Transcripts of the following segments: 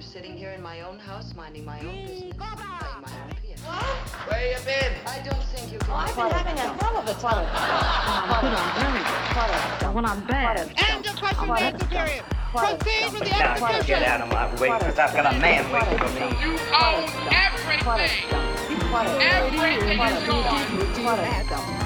I'm sitting here in my own house, minding my own business, playing my own piano. Where you been? I don't think you can. I've been having a hell of a time. When I'm bad. End of question and answer period. Proceed with the Now exposition. get out of my way, because I've got a man waiting for me. You own everything. Everything is yours.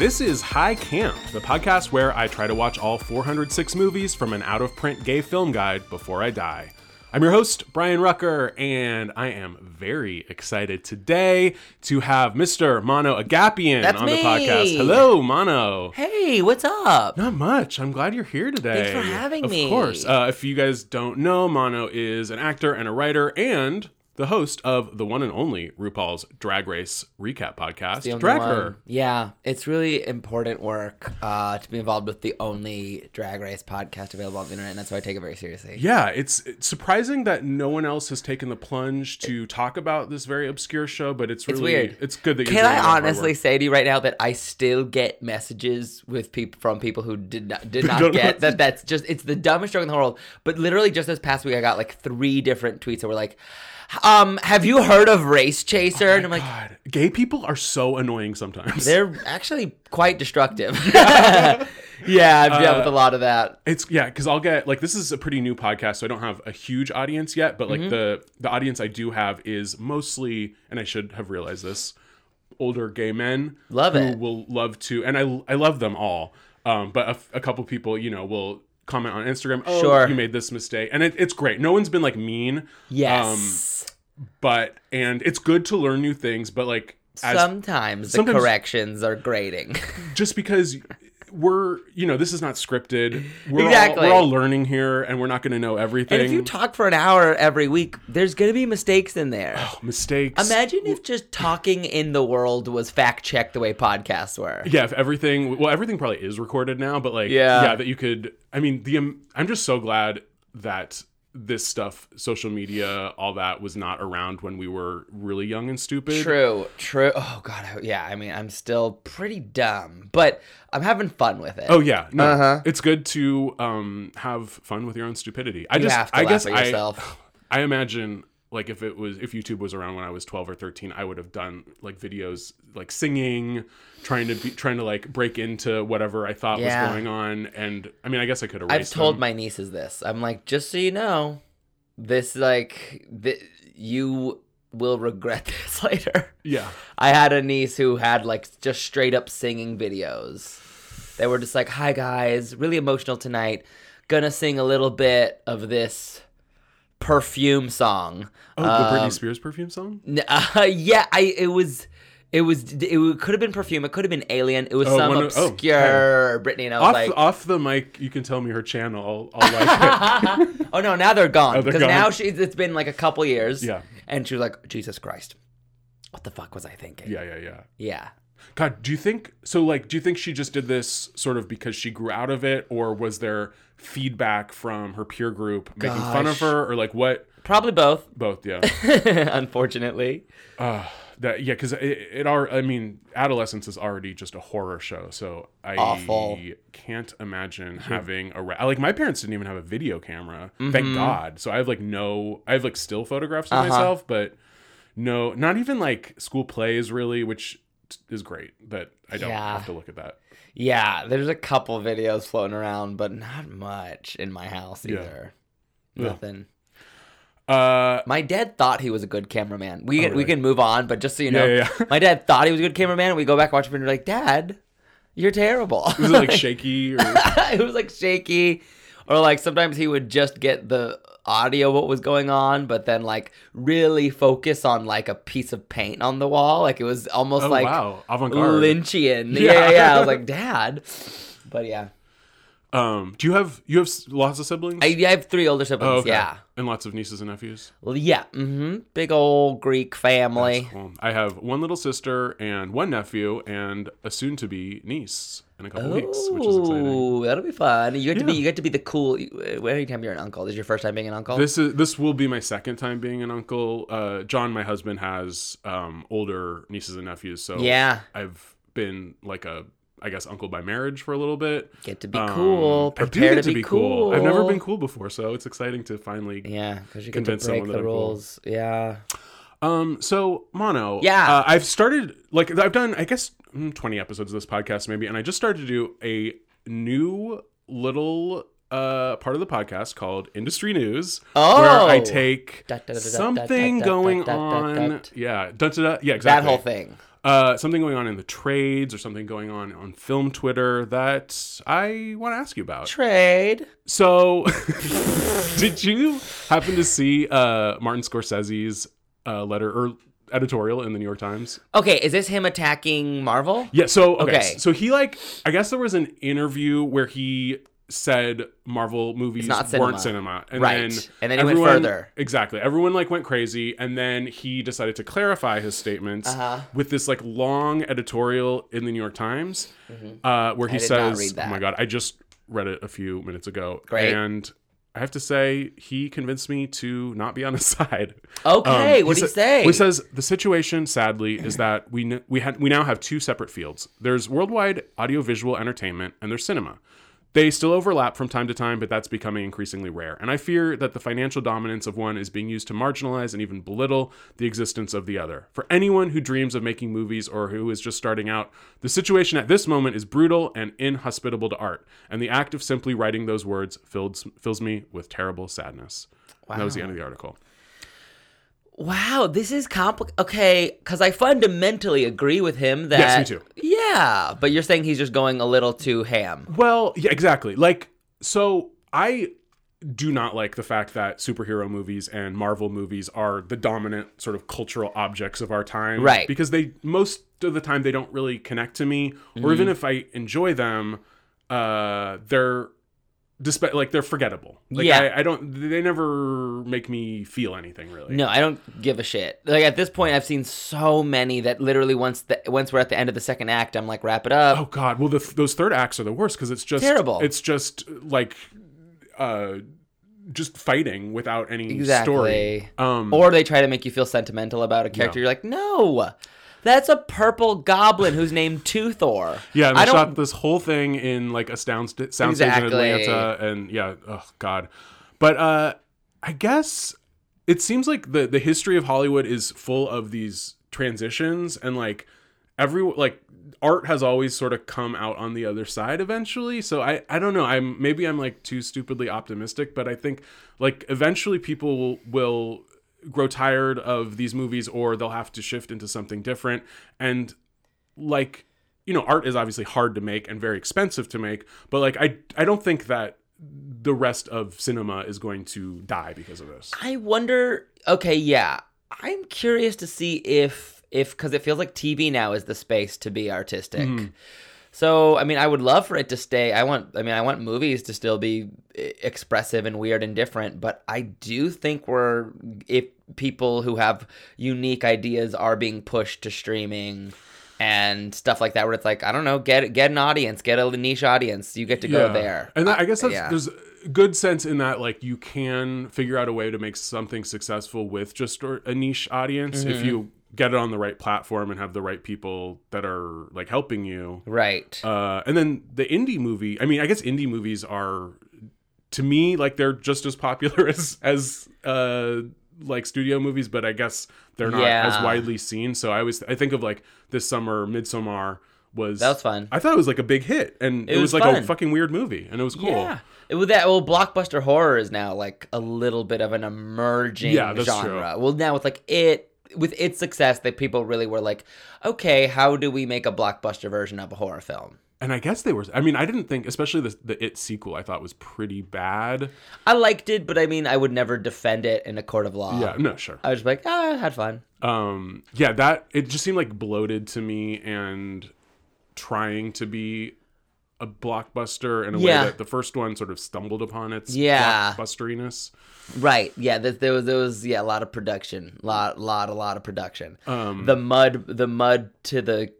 This is High Camp, the podcast where I try to watch all 406 movies from an out of print gay film guide before I die. I'm your host, Brian Rucker, and I am very excited today to have Mr. Mono Agapian That's on the podcast. Hello, Mono. Hey, what's up? Not much. I'm glad you're here today. Thanks for having of me. Of course. Uh, if you guys don't know, Mono is an actor and a writer and the host of the one and only RuPaul's Drag Race recap podcast, Drag one. Her. Yeah, it's really important work uh, to be involved with the only drag race podcast available on the internet, and that's why I take it very seriously. Yeah, it's, it's surprising that no one else has taken the plunge to talk about this very obscure show, but it's really weird. It's good that you're Can I honestly say to you right now that I still get messages with people from people who did not did not get that? That's just it's the dumbest joke in the world. But literally, just this past week, I got like three different tweets that were like, "Um, have you heard of Race Chaser?" and I'm like, Oh God, gay people are so annoying sometimes. they're actually quite destructive. yeah, I've dealt with Uh, a lot of that. It's yeah, because I'll get like this is a pretty new podcast, so I don't have a huge audience yet. But Mm-hmm. like the the audience I do have is mostly, and I should have realized this, older gay men. Love who it. Will love to, and I I love them all. Um, but a couple people, you know, will comment on Instagram. Oh, Sure. you made this mistake, and it, it's great. No one's been like mean. Um, Yes. But and it's good to learn new things. But like as sometimes the sometimes- corrections are grating. just because we're you know this is not scripted we're Exactly. all, we're all learning here and we're not going to know everything and if you talk for an hour every week, there's going to be mistakes in there. oh, mistakes Imagine if just talking in the world was fact checked the way podcasts were. yeah if everything well everything probably is recorded now but like Yeah. yeah that you could i mean the um, i'm just so glad that this stuff social media all that was not around when we were really young and stupid True, true. Oh god, I- yeah. I mean, I'm still pretty dumb, but I'm having fun with it. Oh yeah, no, Uh-huh. it's good to um have fun with your own stupidity. I You just, I guess I. I imagine like if it was if YouTube was around when I was 12 or 13, I would have done like videos like singing, trying to be trying to like break into whatever I thought Yeah. was going on. And I mean, I guess I could have. I've told them. my nieces this. I'm like, just so you know, this like th- you will regret this later. yeah, I had a niece who had like just straight up singing videos. They were just like, "Hi guys, really emotional tonight. Gonna sing a little bit of this perfume song." oh, the Um, Britney Spears perfume song. Uh, yeah, I it was it was it could have been perfume. It could have been Alien. It was Oh, some of- oh, obscure Britney, and I was Off like, off the mic, you can tell me her channel. I'll, I'll like it. "Oh no, now they're gone." Oh, because gone. now she's it's been like a couple years. Yeah. and she was like, "Jesus Christ, what the fuck was I thinking?" yeah, yeah, yeah. yeah. God, do you think so? Like, do you think she just did this sort of because she grew out of it, or was there feedback from her peer group making fun of her, or like what? Probably both. Both, yeah. Unfortunately. uh, that yeah, because it, it are. I mean, adolescence is already just a horror show, so I Awful. can't imagine having a ra- like my parents didn't even have a video camera. Mm-hmm. Thank God. So I have like no, I have like still photographs of Uh-huh. myself, but no, not even like school plays really, which is great that I don't Yeah. have to look at that. Yeah, there's a couple videos floating around, but not much in my house either. Yeah. Nothing. Uh, My dad thought he was a good cameraman. We Oh, we can move on, but just so you know, Yeah, yeah, my dad thought he was a good cameraman. We go back watch it and we're like, Dad, you're terrible. It was it like shaky or? it was like shaky, or like sometimes he would just get the audio what was going on, but then like really focus on like a piece of paint on the wall. Like it was almost Oh like wow, avant-garde. Lynchian. Yeah. Yeah. yeah, yeah. I was like, Dad. But yeah, Um, do you have you have lots of siblings? I, I have three older siblings. oh, okay. Yeah. and lots of nieces and nephews. Well, yeah. Mm-hmm. Big old Greek family. Cool. I have one little sister and one nephew and a soon-to-be niece in a couple weeks, which is exciting. That'll be fun. You get to be you get to be the cool. Anytime you're an uncle, this is your first time being an uncle. This is this will be my second time being an uncle. Uh, John, my husband, has um, older nieces and nephews, so Yeah. I've been like a I guess, uncle by marriage for a little bit. Get to be Um, cool. I do Prepare get to, be, cool. I've never been cool before, so it's exciting to finally. Yeah, because you get to Convince break someone that the I'm cool. rules. Yeah. Um. So Mono. Yeah. Uh, I've started like I've done I guess mm, twenty episodes of this podcast maybe, and I just started to do a new little uh part of the podcast called Industry News, Oh. where I take something going on. Yeah. Yeah. That whole thing. Uh, something going on in the trades or something going on on film Twitter that I want to ask you about. Trade. So, did you happen to see uh, Martin Scorsese's uh, letter or editorial in the New York Times? Okay, is this him attacking Marvel? Yeah. So, okay. Okay. So he like, I guess there was an interview where he said Marvel movies cinema. weren't cinema, and Right. then And then he went further. Exactly. Everyone like went crazy, and then he decided to clarify his statements Uh-huh. with this like long editorial in the New York Times, uh, where he Mm-hmm. says. "Oh my god, I just read it a few minutes ago, Great. and." I have to say, he convinced me to not be on his side. Okay, Um, what did he sa- say? He says the situation, sadly, is that we we had we now have two separate fields. There's worldwide audiovisual entertainment, and there's cinema. They still overlap from time to time, but that's becoming increasingly rare. And I fear that the financial dominance of one is being used to marginalize and even belittle the existence of the other. For anyone who dreams of making movies or who is just starting out, the situation at this moment is brutal and inhospitable to art. And the act of simply writing those words fills fills me with terrible sadness. And that was the end of the article. Wow, this is complicated. Okay, because I fundamentally agree with him that. Yes, me too. Yeah, but you're saying he's just going a little too ham. Well, yeah, exactly. Like, so I do not like the fact that superhero movies and Marvel movies are the dominant sort of cultural objects of our time. Right. Because they, most of the time, they don't really connect to me. Or even if I enjoy them, uh, they're. Despite like they're forgettable. Like Yeah. I, I don't. They never make me feel anything really. No, I don't give a shit. Like at this point, I've seen so many that literally once the once we're at the end of the second act, I'm like, wrap it up. Oh God! Well, the, those third acts are the worst because it's just Terrible. It's just like, uh, just fighting without any Exactly. story. Um, or they try to make you feel sentimental about a character. You're like, no, that's a purple goblin who's named Toothor. yeah, and I they shot this whole thing in like a sound st- soundstage Exactly. in Atlanta, and yeah, oh God. But uh, I guess it seems like the the history of Hollywood is full of these transitions, and like every like art has always sort of come out on the other side eventually so i i don't know i'm maybe i'm like too stupidly optimistic but i think like eventually people will, will grow tired of these movies or they'll have to shift into something different and like you know art is obviously hard to make and very expensive to make but like i i don't think that the rest of cinema is going to die because of this I wonder. Okay, yeah, I'm curious to see if if because it feels like TV now is the space to be artistic. Mm-hmm. So I mean, I would love for it to stay. I want. I mean, I want movies to still be eh, expressive and weird and different. But I do think we're if people who have unique ideas are being pushed to streaming. And stuff like that, where it's like, I don't know, get get an audience, get a niche audience. You get to go there. And that, I guess that's, yeah. there's good sense in that, like, you can figure out a way to make something successful with just a niche audience Mm-hmm. if you get it on the right platform and have the right people that are like helping you. right. Uh, and then the indie movie, I mean, I guess indie movies are, to me, like they're just as popular as as uh, like studio movies, but I guess they're not as widely seen. So I was, I think of like this summer, Midsommar was That was fun. I thought it was like a big hit, and it, It was, was like a fucking weird movie, and it was cool. Yeah. It, well, that well, blockbuster horror is now like a little bit of an emerging Yeah, that's genre. true. Well, now with like it with its success, that people really were like, okay, how do we make a blockbuster version of a horror film? And I guess they were. I mean, I didn't think, especially the the It sequel, I thought was pretty bad. I liked it, but I mean, I would never defend it in a court of law. yeah, no, sure. I was like, ah, I had fun. um yeah that it just seemed like bloated to me and trying to be a blockbuster in a Yeah. way that the first one sort of stumbled upon its Yeah. blockbusteriness Right. Yeah. There, there was there was yeah a lot of production, lot a lot a lot of production. Um, the mud the mud to the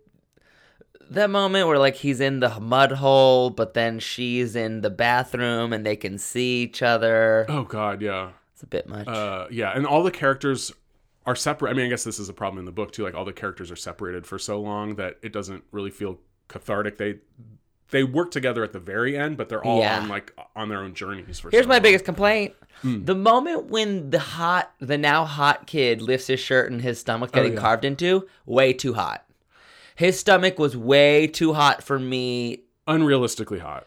that moment where like he's in the mud hole, but then she's in the bathroom and they can see each other. oh god yeah It's a bit much. uh yeah and all the characters are separate i mean i guess this is a problem in the book too like all the characters are separated for so long that it doesn't really feel cathartic. They they work together at the very end, but they're all Yeah. on like on their own journeys. For Here's so my long. biggest complaint. Hmm. The moment when the hot, the now hot kid lifts his shirt and his stomach getting Oh, yeah. carved into, way too hot. His stomach was way too hot for me. unrealistically hot.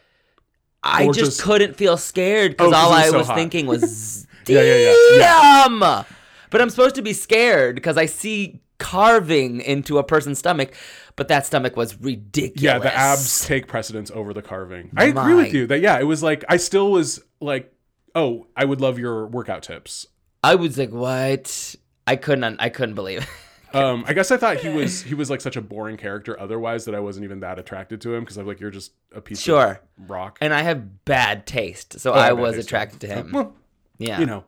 I just, just- couldn't feel scared Oh, all I so was hot. thinking was, Yeah, damn. yeah, yeah, But I'm supposed to be scared because I see carving into a person's stomach, but that stomach was ridiculous. Yeah, the abs take precedence over the carving. I agree with you that yeah, it was like I still was like, oh, I would love your workout tips. I was like, what? I couldn't. I couldn't believe. Um, I guess I thought he was he was like such a boring character otherwise that I wasn't even that attracted to him because I'm like you're just a piece Sure. of rock. And I have bad taste, so Oh, I I have bad was attracted to him. Well, yeah. you know,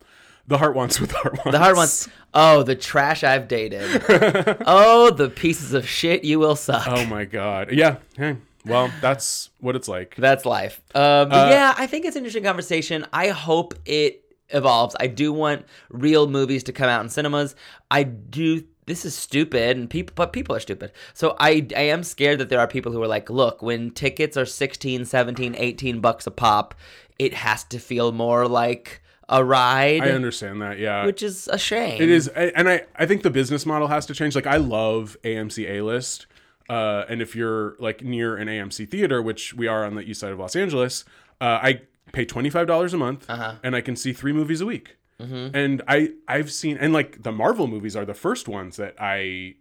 the heart wants what the heart wants. The heart ones. Oh, the trash I've dated. oh, the pieces of shit you will suck. Oh my god. Yeah. Hey. Well, that's what it's like. That's life. Um, Uh, yeah, I think it's an interesting conversation. I hope it evolves. I do want real movies to come out in cinemas. I do. This is stupid, and people, but people are stupid. So I, I am scared that there are people who are like, look, when tickets are 16, 17, 18 bucks a pop, it has to feel more like a ride, I understand that. Yeah. which is a shame. It is, and I I think the business model has to change. Like I love AMC A list, uh, and if you're like near an AMC theater, which we are on the east side of Los Angeles, uh, I pay twenty five dollars a month, Uh-huh. and I can see three movies a week. Mm-hmm. And I I've seen and like the Marvel movies are the first ones that I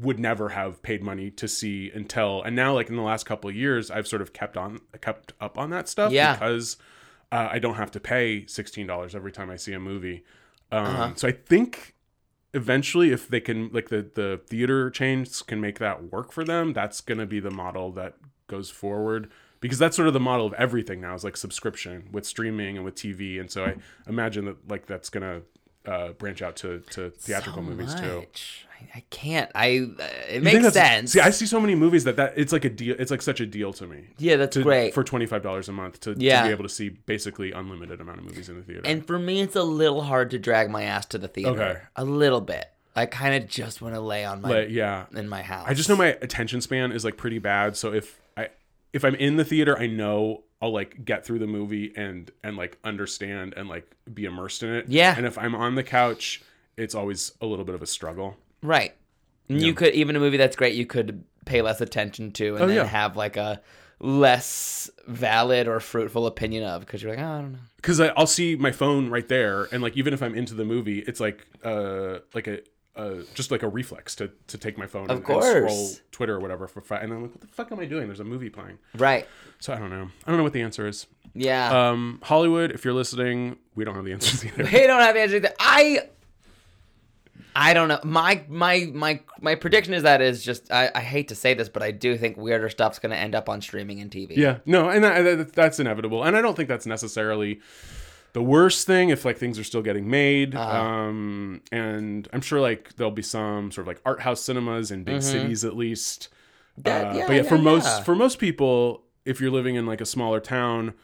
would never have paid money to see until and now like in the last couple of years I've sort of kept on kept up on that stuff Yeah. because uh, I don't have to pay sixteen dollars every time I see a movie. Um, Uh-huh. So I think eventually, if they can, like the the theater chains can make that work for them, that's going to be the model that goes forward because that's sort of the model of everything now is like subscription with streaming and with TV, and so I imagine that like that's going to uh, branch out to to theatrical So movies too. much. I, I can't. I. Uh, it think makes sense. See, I see so many movies that that it's like a deal. It's like such a deal to me. Yeah, that's to, great. for twenty five dollars a month to, Yeah. to be able to see basically unlimited amount of movies in the theater. And for me, it's a little hard to drag my ass to the theater. Okay. A little bit. I kind of just want to lay on my yeah, in my house. I just know my attention span is like pretty bad. So if I if I'm in the theater, I know I'll like get through the movie and and like understand and like be immersed in it. Yeah. And if I'm on the couch, it's always a little bit of a struggle. Right. And You could even a movie that's great. You could pay less attention to and Oh, then yeah. have like a less valid or fruitful opinion of because you're like, oh, I don't know. Because I'll see my phone right there, and like even if I'm into the movie, it's like uh like a. Uh, just like a reflex to, to take my phone Of and, and scroll. Twitter or whatever for five, and I'm like, what the fuck am I doing? There's a movie playing, Right. so I don't know. I don't know what the answer is. Yeah. Um, Hollywood, if you're listening, we don't have the answers either. they don't have the answers. either. I. I don't know. My my my my prediction is that is just. I, I hate to say this, but I do think weirder stuff's going to end up on streaming and TV. Yeah, no, and that, that, that's inevitable, and I don't think that's necessarily the worst thing if like things are still getting made. Uh-huh. Um, and I'm sure like there'll be some sort of like art house cinemas in big cities at least. Mm-hmm. That- Uh, yeah, but yeah, for yeah, most for most people, if you're living in like a smaller town,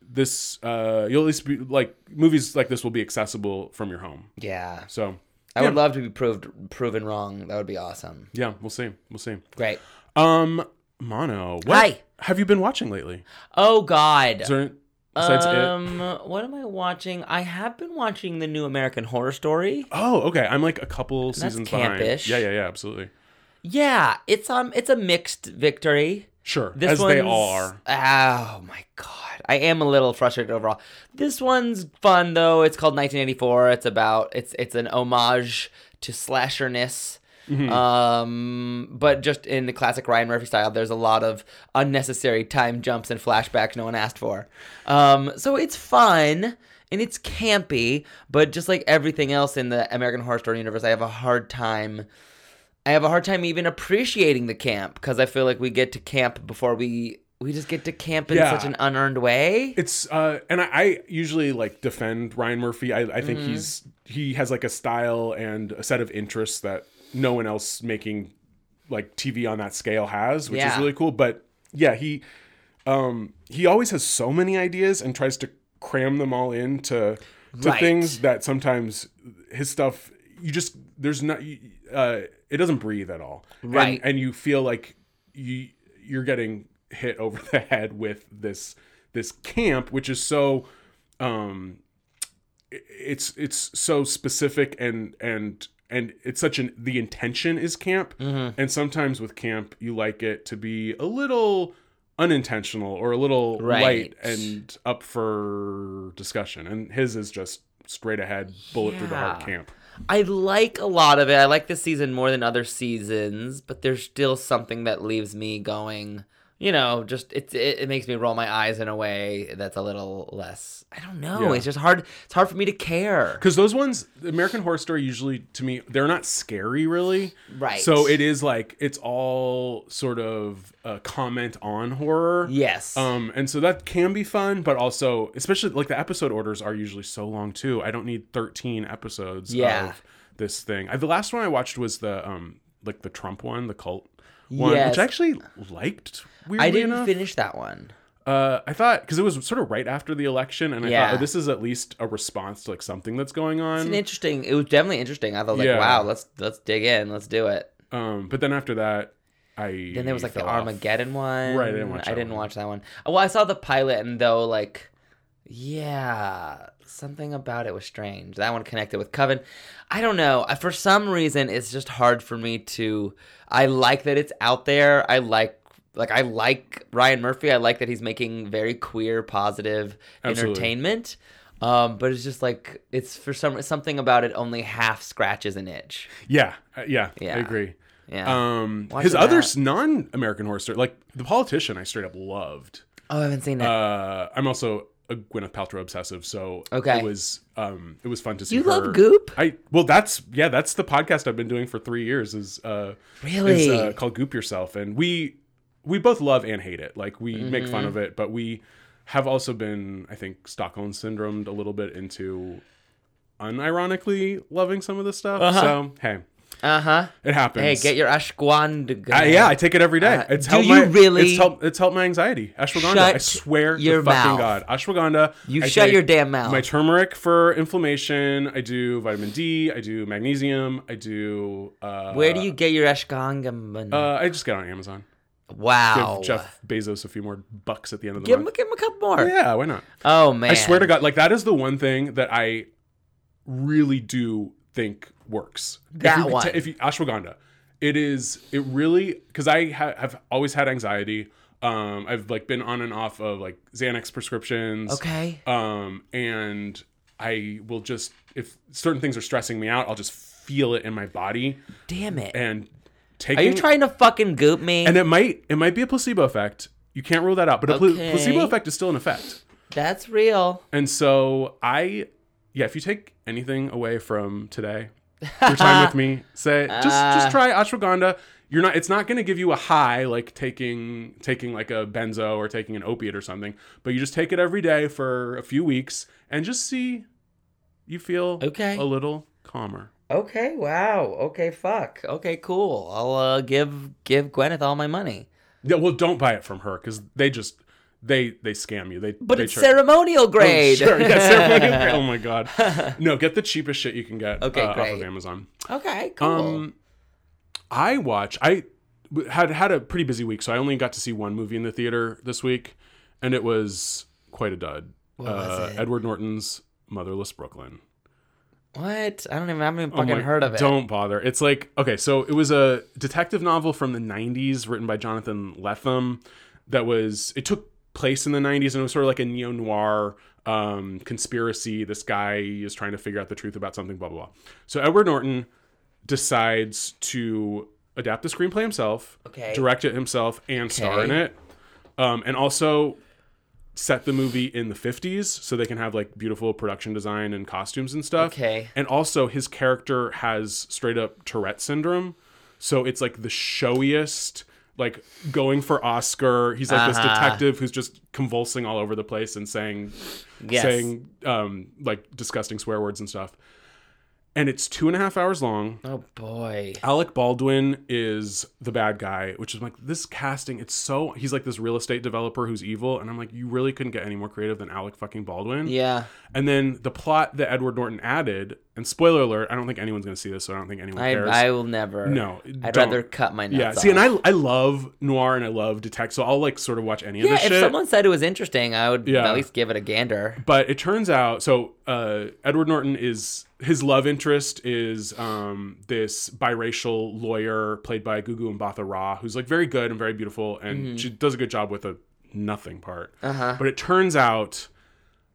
this uh, you'll at least be like movies like this will be accessible from your home. Yeah. So I yeah, would love to be proved proven wrong. That would be awesome. yeah, we'll see, we'll see. Great. Um, Mono, what Hi. have you been watching lately? Oh God. Is there, besides it? um, what am I watching? I have been watching the new American Horror Story. Oh, okay. I'm like a couple seasons behind. campish. Yeah, yeah, yeah, absolutely. Yeah, it's um, it's a mixed victory. Sure, This as they all are. Oh my god, I am a little frustrated overall. This one's fun though. It's called 1984. It's about it's it's an homage to slasherness. Mm-hmm. Um, but just in the classic Ryan Murphy style, there's a lot of unnecessary time jumps and flashbacks no one asked for. Um, so it's fun and it's campy, but just like everything else in the American Horror Story universe, I have a hard time. I have a hard time even appreciating the camp because I feel like we get to camp before we we just get to camp in Yeah. such an unearned way. It's uh, and I, I usually like defend Ryan Murphy. I, I think Mm-hmm. he's he has like a style and a set of interests that no one else making like TV on that scale has, which is really cool. But yeah, he um he always has so many ideas and tries to cram them all into to Right. things that sometimes his stuff you just there's not uh it doesn't breathe at all. And- and you feel like you you're getting hit over the head with this this camp, which is so um it's it's so specific and and and it's such an the intention is camp Mm-hmm. and sometimes with camp you like it to be a little unintentional or a little Right. light and up for discussion and his is just straight ahead bullet through the heart camp I like a lot of it. I like this season more than other seasons, but there's still something that leaves me going. You know, just it, it it makes me roll my eyes in a way that's a little less. I don't know. Yeah. It's just hard. It's hard for me to care. because those ones american horror story usually to me they're not scary really Right. so it is like it's all sort of a comment on horror Yes. Um, and so that can be fun, but also, especially like the episode orders are usually so long too. I don't need 13 episodes Yeah. of this thing. I, the last one I watched was the um, like the Trump one, the cult one, Yes. which I actually liked. Weirdly I didn't enough. finish that one. Uh, I thought because it was sort of right after the election, and I Yeah. thought, oh, this is at least a response to like something that's going on. It's an interesting. It was definitely interesting. I thought like, Yeah. wow, let's let's dig in. Let's do it. um, but then after that, I Then there was like the off. Armageddon one. Right, I didn't watch I didn't one. watch that one. Well, I saw the pilot, and though like, yeah, something about it was strange. That one connected with Coven. I don't know. For some reason, it's just hard for me to. I like that it's out there. I like. Like I like Ryan Murphy. I like that he's making very queer, positive Absolutely. entertainment. Um, but it's just like it's for some something about it only half scratches an itch. Yeah, uh, yeah, Yeah. I agree. Yeah. Um, Watching his other that. s- non-American horror story, like The Politician, I straight up loved. oh, I haven't seen it. Uh, I'm also a Gwyneth Paltrow obsessive, so Okay. it was um, it was fun to see. You love. Goop? I well, that's yeah, that's the podcast I've been doing for three years. Is uh, Really? is, uh, called Goop Yourself, and we we both love and hate it. Like we make fun Mm-hmm. of it, but we have also been, I think, Stockholm syndromed a little bit into unironically loving some of this stuff. Uh-huh. So hey, Uh huh. it happens. Hey, get your ashwagandha. Uh, yeah, I take it every day. Uh, it's do helped you my, really- It's helped. It's helped my anxiety. Ashwagandha. Shut I swear your to fucking mouth. god. Ashwagandha. You I shut your damn mouth. My turmeric for inflammation. I do vitamin D. I do magnesium. I do. Uh, Where do you get your ashwagandha? Uh, I just got it on Amazon. wow. Give Jeff Bezos a few more bucks at the end of the give him, month. give him a couple more. Yeah, why not? Oh man. I swear to God, like that is the one thing that I really do think works. That if you, one. If you, ashwagandha, it is. It really because I ha- have always had anxiety. Um, I've like been on and off of like Xanax prescriptions. Okay. Um, and I will just if certain things are stressing me out, I'll just feel it in my body Damn it. and take Are you trying to fucking goop me? And it might it might be a placebo effect. You can't rule that out, but a pla- Okay. placebo effect is still an effect. That's real. And so I, yeah, if you take anything away from today, your time with me, say just Uh. just try ashwagandha. You're not. It's not going to give you a high like taking taking like a benzo or taking an opiate or something. But you just take it every day for a few weeks and just see you feel Okay. a little calmer. Okay. Wow. Okay. Fuck. Okay. Cool. I'll uh, give give Gwyneth all my money. Yeah, well, don't buy it from her because they just they they scam you. They But they it's ceremonial Oh, grade. sure. Yeah, ceremonial grade. Oh my god. No, get the cheapest shit you can get Okay, uh, off of Amazon. okay. Cool. Um, I watch. I had had a pretty busy week, so I only got to see one movie in the theater this week, and it was quite a dud. uh? Edward Norton's Motherless Brooklyn. what? I don't even. I haven't even Oh fucking my- heard of it. Don't bother. It's like okay, so it was a detective novel from the '90s, written by Jonathan Lethem. That was it took place in the '90s, and it was sort of like a neo noir um, conspiracy. This guy is trying to figure out the truth about something. Blah blah blah. So Edward Norton decides to adapt the screenplay himself, Okay. direct it himself, and star in it, um, and also set the movie in the 50s so they can have like beautiful production design and costumes and stuff. Okay. And also his character has straight up Tourette syndrome. So it's like the showiest, like going for Oscar. He's like this Uh-huh. detective who's just convulsing all over the place and saying Yes. saying um like disgusting swear words and stuff. And it's two and a half hours long. Oh boy. Alec Baldwin is the bad guy, which is like this casting. It's so he's like this real estate developer who's evil, and I'm like, you really couldn't get any more creative than Alec fucking Baldwin. Yeah. And then the plot that Edward Norton added, and spoiler alert, I don't think anyone's going to see this, so I don't think anyone I, cares. I will never. No, I'd don't. rather cut my nuts. yeah, off. see, and I I love noir and I love detective, so I'll like sort of watch any of yeah, this if shit. someone said it was interesting, I would Yeah. at least give it a gander. but it turns out so uh, Edward Norton is his love interest is um, this biracial lawyer played by Gugu Mbatha Raw, who's like very good and very beautiful, and she does a good job with a nothing part. Uh-huh. But it turns out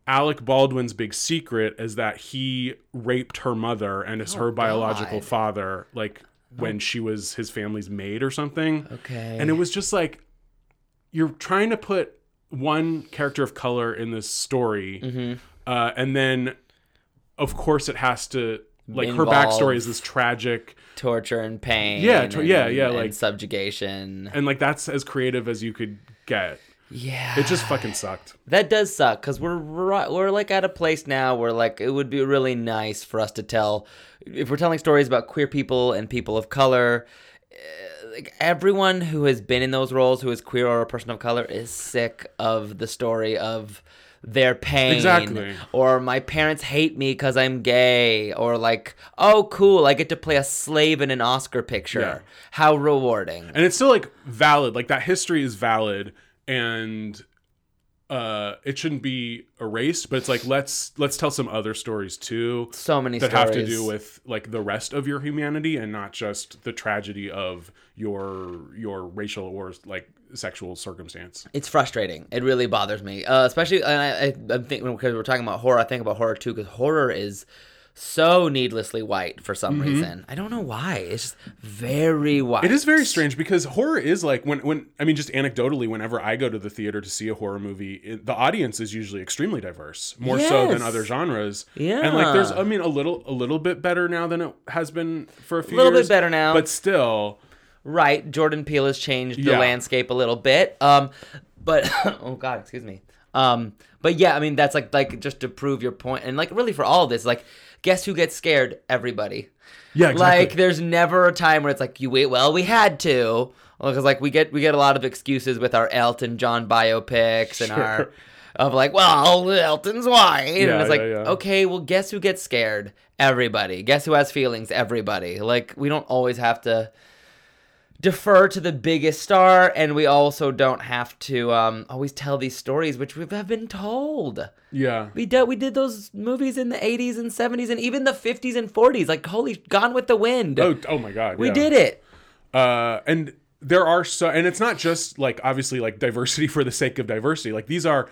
Alec Baldwin's big secret is that he raped her mother and is her biological God. father, like when she was his family's maid or something. Okay. And it was just like you're trying to put one character of color in this story, Mm-hmm. uh, and then of course it has to like her backstory is this tragic, torture and pain. Yeah, to- and- yeah, yeah, like- subjugation. and like that's as creative as you could get. Yeah, It just fucking sucked. that does suck because we're we're like at a place now where like it would be really nice for us to tell if we're telling stories about queer people and people of color. eh, Like everyone who has been in those roles, who is queer or a person of color, is sick of the story of their pain Exactly. or my parents hate me because i'm gay or like oh cool i get to play a slave in an oscar picture Yeah. how rewarding and it's still like valid like that history is valid and uh it shouldn't be erased but it's like let's let's tell some other stories too so many that stories have to do with like the rest of your humanity and not just the tragedy of your your racial or like sexual circumstance It's frustrating. It really bothers me, uh, especially. And I, I, I'm thinking because we're talking about horror. I think about horror too because horror is so needlessly white for some reason. I don't know why. It's just very white. Mm-hmm. it is very strange because horror is like when when i mean just anecdotally whenever i go to the theater to see a horror movie it, the audience is usually extremely diverse more so than other genres Yeah. and like there's i mean a little a little bit better now than it has been for a few A Little bit better now. but still right. Jordan Peele has changed the Yeah. landscape a little bit. Um, but oh god, excuse me. Um, but yeah, I mean that's like like just to prove your point, and like really for all of this, like guess who gets scared? Everybody. yeah exactly. Like there's never a time where it's like you wait. Well, we had to because like we get we get a lot of excuses with our Elton John biopics and our of like, well, Elton's white, Yeah, and it's like, yeah, yeah. okay, well, guess who gets scared? Everybody. Guess who has feelings? Everybody. Like we don't always have to defer to the biggest star, and we also don't have to um, always tell these stories which we have been told. yeah We did we did those movies in the 80s and 70s and even the 50s and 40s. Like holy Gone with the Wind. oh oh my god we yeah. did it. uh and there are so and it's not just like obviously like diversity for the sake of diversity like these are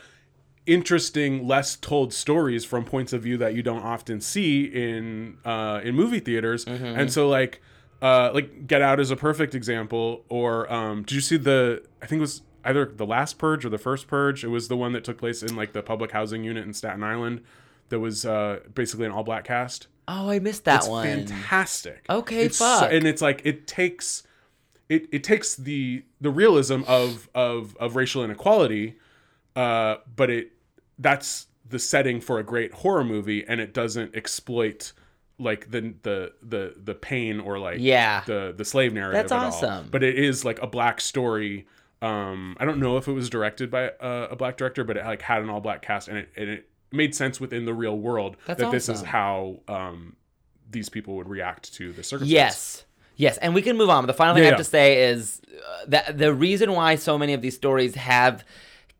interesting less told stories from points of view that you don't often see in uh in movie theaters Mm-hmm. and so like uh like get out is a perfect example or um did you see the i think it was either the last purge or the first purge it was the one that took place in like the public housing unit in staten island that was uh basically an all black cast Oh, I missed that it's one. fantastic. Okay, It's so- fuck. and it's like it takes it, it takes the the realism of of of racial inequality, uh, but it that's the setting for a great horror movie, and it doesn't exploit like the the the the pain or like Yeah. the the slave narrative. That's awesome. But it is like a black story. Um, I don't know if it was directed by uh, a black director, but it like had an all black cast, and it and it made sense within the real world That's that this is how um these people would react to the circumstance. Yes. Yes, and we can move on. But the final thing Yeah, I have yeah. to say is uh, that the reason why so many of these stories have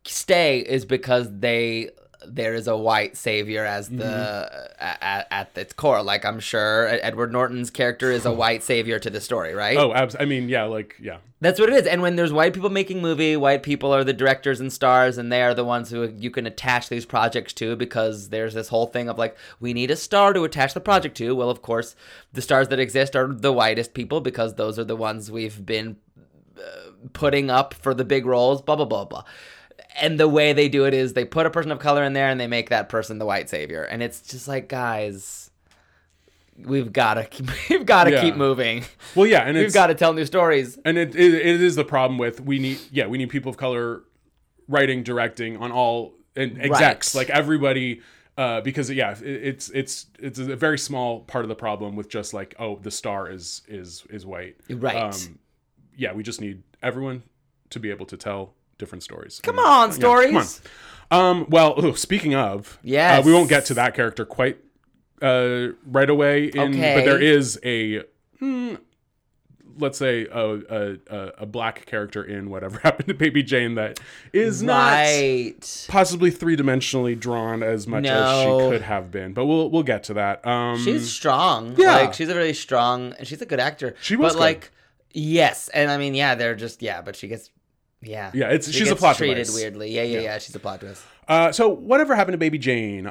stay is because they there is a white savior as the Mm-hmm. at, at its core. Like I'm sure Edward Norton's character is a white savior to the story, right? Oh, abs- I mean, yeah, like yeah, That's what it is. And when there's white people making movie, white people are the directors and stars, and they are the ones who you can attach these projects to because there's this whole thing of like, we need a star to attach the project to. Well, of course, the stars that exist are the whitest people because those are the ones we've been uh, putting up for the big roles, blah, blah, blah, blah. And the way they do it is they put a person of color in there and they make that person the white savior. And it's just like, guys, we've got to keep, we've got to Yeah. keep moving. well, yeah, and We've it's got to tell new stories. and it, it it is the problem with we need yeah we need people of color writing directing on all and execs Right. like everybody uh because yeah it, it's it's it's a very small part of the problem with just like oh the star is is is white Right. um yeah we just need everyone to be able to tell different stories Come on, yeah, stories. come on. um well oh, speaking of uh, Yes. we won't get to that character quite uh, right away. In, Okay. But there is a, hmm, let's say, a, a, a, a black character in whatever happened to Baby Jane that is not possibly three dimensionally drawn as much as she could have been. But we'll we'll get to that. Um, She's strong. yeah. Like she's a really strong and she's a good actor. She was But good. like yes, and I mean yeah, they're just yeah, but she gets yeah. Yeah, it's- She she's a plot treated device. weirdly. Yeah, yeah, Yeah. yeah, she's a plot twist. Uh, so whatever happened to Baby Jane?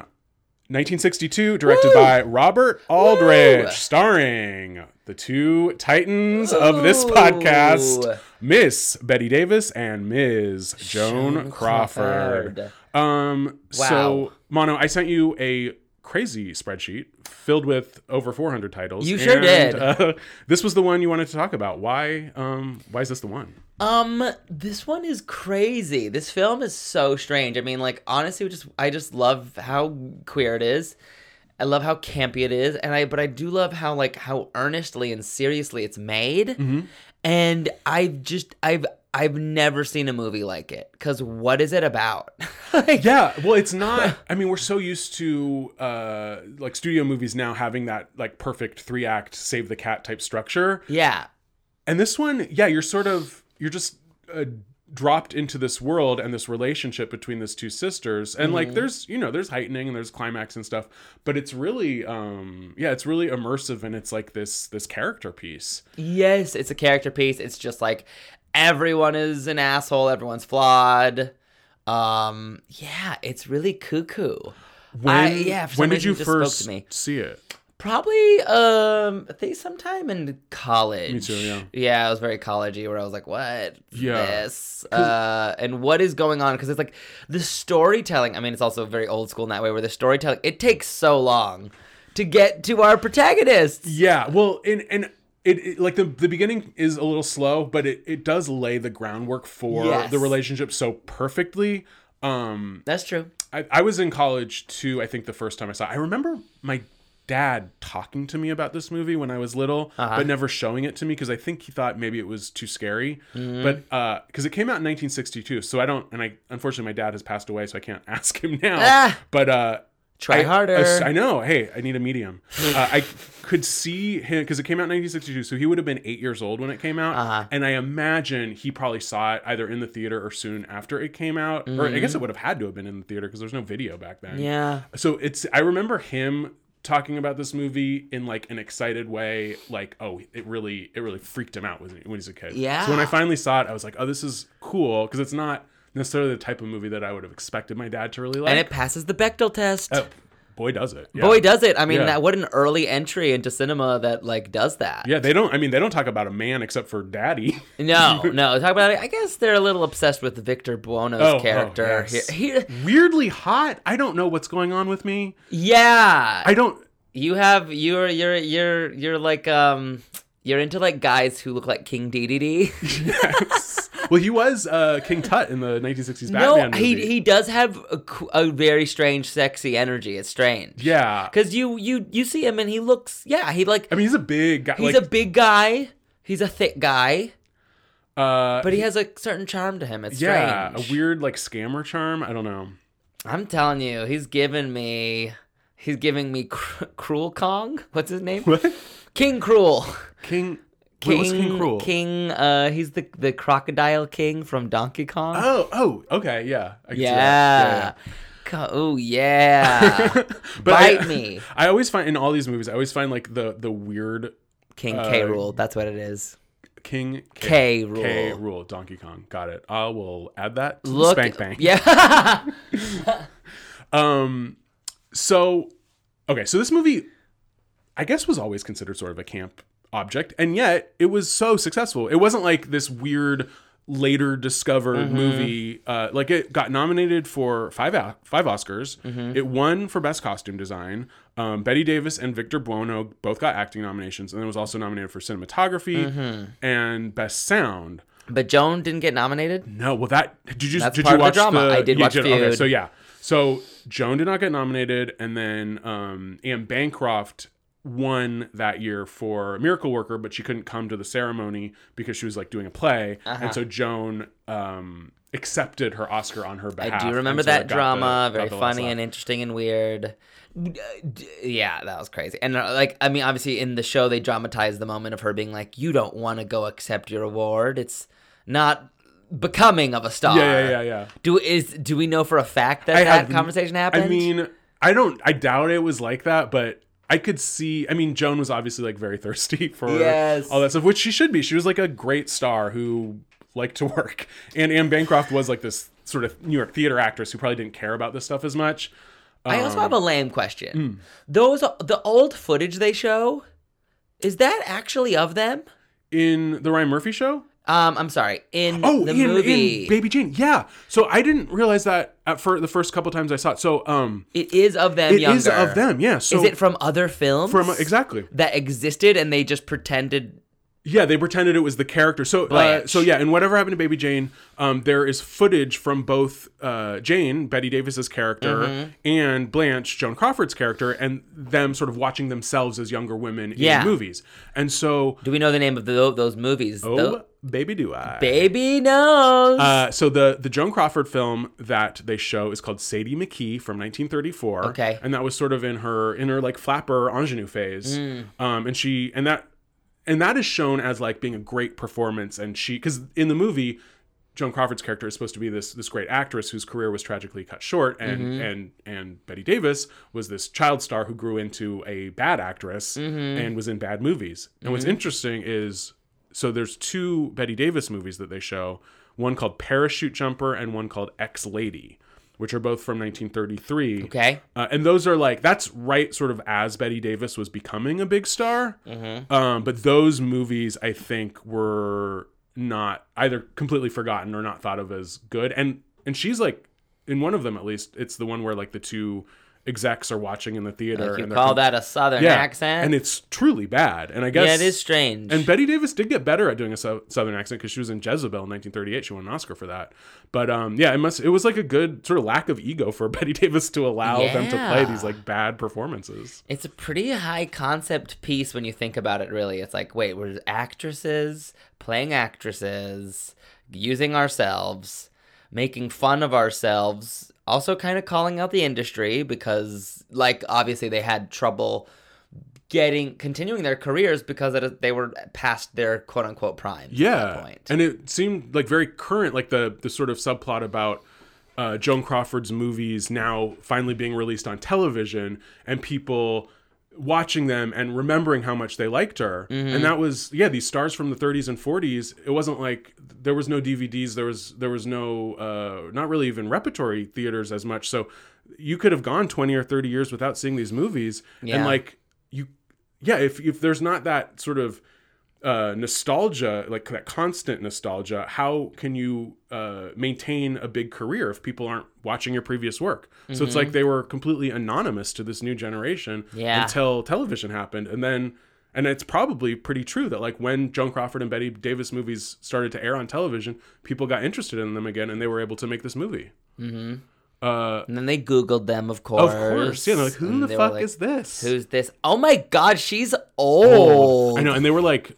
1962, directed by Robert Aldrich, Woo! starring the two titans of this podcast, Miss Bette Davis and Ms. Joan, Joan Crawford. Crawford. Um, Wow. so Mono, I sent you a crazy spreadsheet filled with over 400 titles. You sure and, did. Uh, this was the one you wanted to talk about. Why? Um, why is this the one? Um, this one is crazy. This film is so strange. I mean, like honestly, just I just love how queer it is. I love how campy it is, and I but I do love how like how earnestly and seriously it's made. Mm-hmm. And I've just I've I've never seen a movie like it. Cause what is it about? like, Yeah, well, it's not. I mean, we're so used to uh, like studio movies now having that like perfect three act save the cat type structure, yeah, and this one, yeah, you're sort of you're just uh, dropped into this world and this relationship between these two sisters, and like there's you know there's heightening and there's climax and stuff, but it's really um yeah, it's really immersive and it's like this this character piece. Yes, it's a character piece. It's just like everyone is an asshole, everyone's flawed. Um, yeah, it's really cuckoo. When I- yeah, when did you it just spoke first see it? Probably um I think sometime in college. Me too, yeah. Yeah, I was very collegey where I was like, what? Yeah. This? Uh and what is going on? Because it's like the storytelling, I mean it's also very old school in that way where the storytelling it takes so long to get to our protagonists. Yeah, well, and and it, it like the the beginning is a little slow, but it it does lay the groundwork for Yes. the relationship so perfectly. Um, That's true. I, I was in college too. I think the first time I saw, it. I remember my dad talking to me about this movie when I was little, Uh-huh. but never showing it to me because I think he thought maybe it was too scary. Mm-hmm. But because it came out in 1962, so I don't, and I unfortunately my dad has passed away, so I can't ask him now. Ah. But uh, Try I- harder. I know. Hey, I need a medium. uh, I could see him because it came out in 1962, so he would have been eight years old when it came out. Uh-huh. And I imagine he probably saw it either in the theater or soon after it came out, or I guess it would have had to have been in the theater because there's no video back then. Mm-hmm. Yeah. So it's. I remember him talking about this movie in like an excited way, like, oh, it really, it really freaked him out when he, when he's a kid. Yeah. So when I finally saw it, I was like, oh, this is cool because it's not necessarily the type of movie that I would have expected my dad to really like. and it passes the Bechdel test. Oh, boy, does it. Yeah. Boy, does it! I mean, Yeah. that what an early entry into cinema that like does that. Yeah, they don't. I mean, they don't talk about a man except for Daddy. No, no. Talk about it. I guess they're a little obsessed with Victor Buono's Oh, oh, character. yes. He- he- Weirdly hot. I don't know what's going on with me. yeah, I don't. you have you're you're you're you're like um you're into like guys who look like King Dedede. Yes. well, he was uh, King Tut in the 1960s no, movie. he he does have a, a very strange, sexy energy. It's strange. Yeah. because you you you see him and he looks yeah he like I mean, he's a big guy. he's like, a big guy. He's a thick guy, uh, but he has a certain charm to him. It's yeah, strange. a weird like scammer charm. I don't know. I'm telling you, he's giving me, he's giving me cr- Cruel Kong. What's his name? What? King K. Rool. King. King, Wait, King K. Rool? King, uh, he's the the crocodile king from Donkey Kong. Oh, oh, okay, yeah. I can see yeah. Oh yeah. But Bite I, me, I always find in all these movies, I always find like the the weird King K. Uh, Rool. That's what it is. King K. Rule. K Rool. Donkey Kong. Got it. I will add that to the Look, Spank Bank. yeah. Um, so okay, so this movie, I guess, was always considered sort of a camp object, and yet it was so successful. It wasn't like this weird later discovered Mm-hmm. movie. Uh, like it got nominated for five o- five Oscars. Mm-hmm. It won for best costume design. Um, Bette Davis and Victor Buono both got acting nominations, and then was also nominated for cinematography Mm-hmm. and best sound. but Joan didn't get nominated. No, well, that did you That's did part you of the watch drama. I did watch Okay, Feud. so yeah, so Joan did not get nominated, and then um, Anne Bancroft won that year for Miracle Worker, but she couldn't come to the ceremony because she was like doing a play, Uh-huh. and so Joan um, accepted her Oscar on her behalf. I do remember sort that drama, the- very got the last funny and interesting and weird. Yeah, that was crazy. And uh, like, I mean, obviously in the show they dramatized the moment of her being like, "You don't want to go accept your award. It's not becoming of a star." Yeah, yeah, yeah, yeah. Do is do we know for a fact that I that have- conversation happened? I mean, I don't. I doubt it was like that, but I could see. I mean, Joan was obviously like very thirsty for Yes. all that stuff, which she should be. She was like a great star who liked to work, and Anne Bancroft was like this sort of New York theater actress who probably didn't care about this stuff as much. I also have a lame question. hmm. Those the old footage they show, is that actually of them? In the Ryan Murphy show, Um, I'm sorry. In oh, the in, movie, in Baby Jane, yeah. So I didn't realize that at for the first couple times I saw it. So um, it is of them. it younger. is of them, yeah. So is it from other films? from exactly? that existed and they just pretended Yeah, they pretended it was the character. So, uh, so yeah, and whatever happened to Baby Jane, um, there is footage from both uh, Jane, Bette Davis's character, Mm-hmm. and Blanche, Joan Crawford's character, and them sort of watching themselves as younger women Yeah. in movies. And so, do we know the name of the, those movies oh, baby, do I? baby knows Uh, so the the Joan Crawford film that they show is called Sadie McKee from 1934. Okay. and that was sort of in her in her like flapper ingenue phase. Mm. Um, and she and that and that is shown as like being a great performance. And she because in the movie. Joan Crawford's character is supposed to be this this great actress whose career was tragically cut short, and Mm-hmm. and and Bette Davis was this child star who grew into a bad actress Mm-hmm. and was in bad movies. And what's interesting is so there's two Bette Davis movies that they show, one called Parachute Jumper and one called Ex Lady, which are both from 1933. okay Uh, and those are like that's right, sort of as Bette Davis was becoming a big star. Um, but those movies, I think, were not either completely forgotten or not thought of as good. And and she's like in one of them at least. It's the one where like the two execs are watching in the theater. like you and call com- that a southern yeah, accent and it's truly bad. And I guess yeah it is strange and Bette Davis did get better at doing a sou- southern accent because she was in Jezebel in 1938. She won an Oscar for that. But um, yeah, it must. It was like a good sort of lack of ego for Bette Davis to allow them to play these like bad performances. it's a pretty high concept piece when you think about it really it's like wait we're actresses playing actresses using ourselves making fun of ourselves also kind of calling out the industry because like obviously they had trouble getting continuing their careers because it, they were past their quote unquote prime Yeah, and it seemed like very current, like the the sort of subplot about. Uh, Joan Crawford's movies now finally being released on television and people watching them and remembering how much they liked her. Mm-hmm. And that was yeah, these stars from the 30s and 40s. It wasn't like there was no DVDs, there was there was no uh not really even repertory theaters as much. So you could have gone 20 or 30 years without seeing these movies and like you yeah, if if there's not that sort of uh, nostalgia, like that constant nostalgia, how can you uh, maintain a big career if people aren't watching your previous work? So it's like they were completely anonymous to this new generation Yeah. until television happened, and then. And it's probably pretty true that like when Joan Crawford and Bette Davis movies started to air on television, people got interested in them again, and they were able to make this movie. And then they Googled them, of course. Of course, yeah. Like, who and the fuck like, is this? Who's this? Oh my god, she's old. I know, and they were like,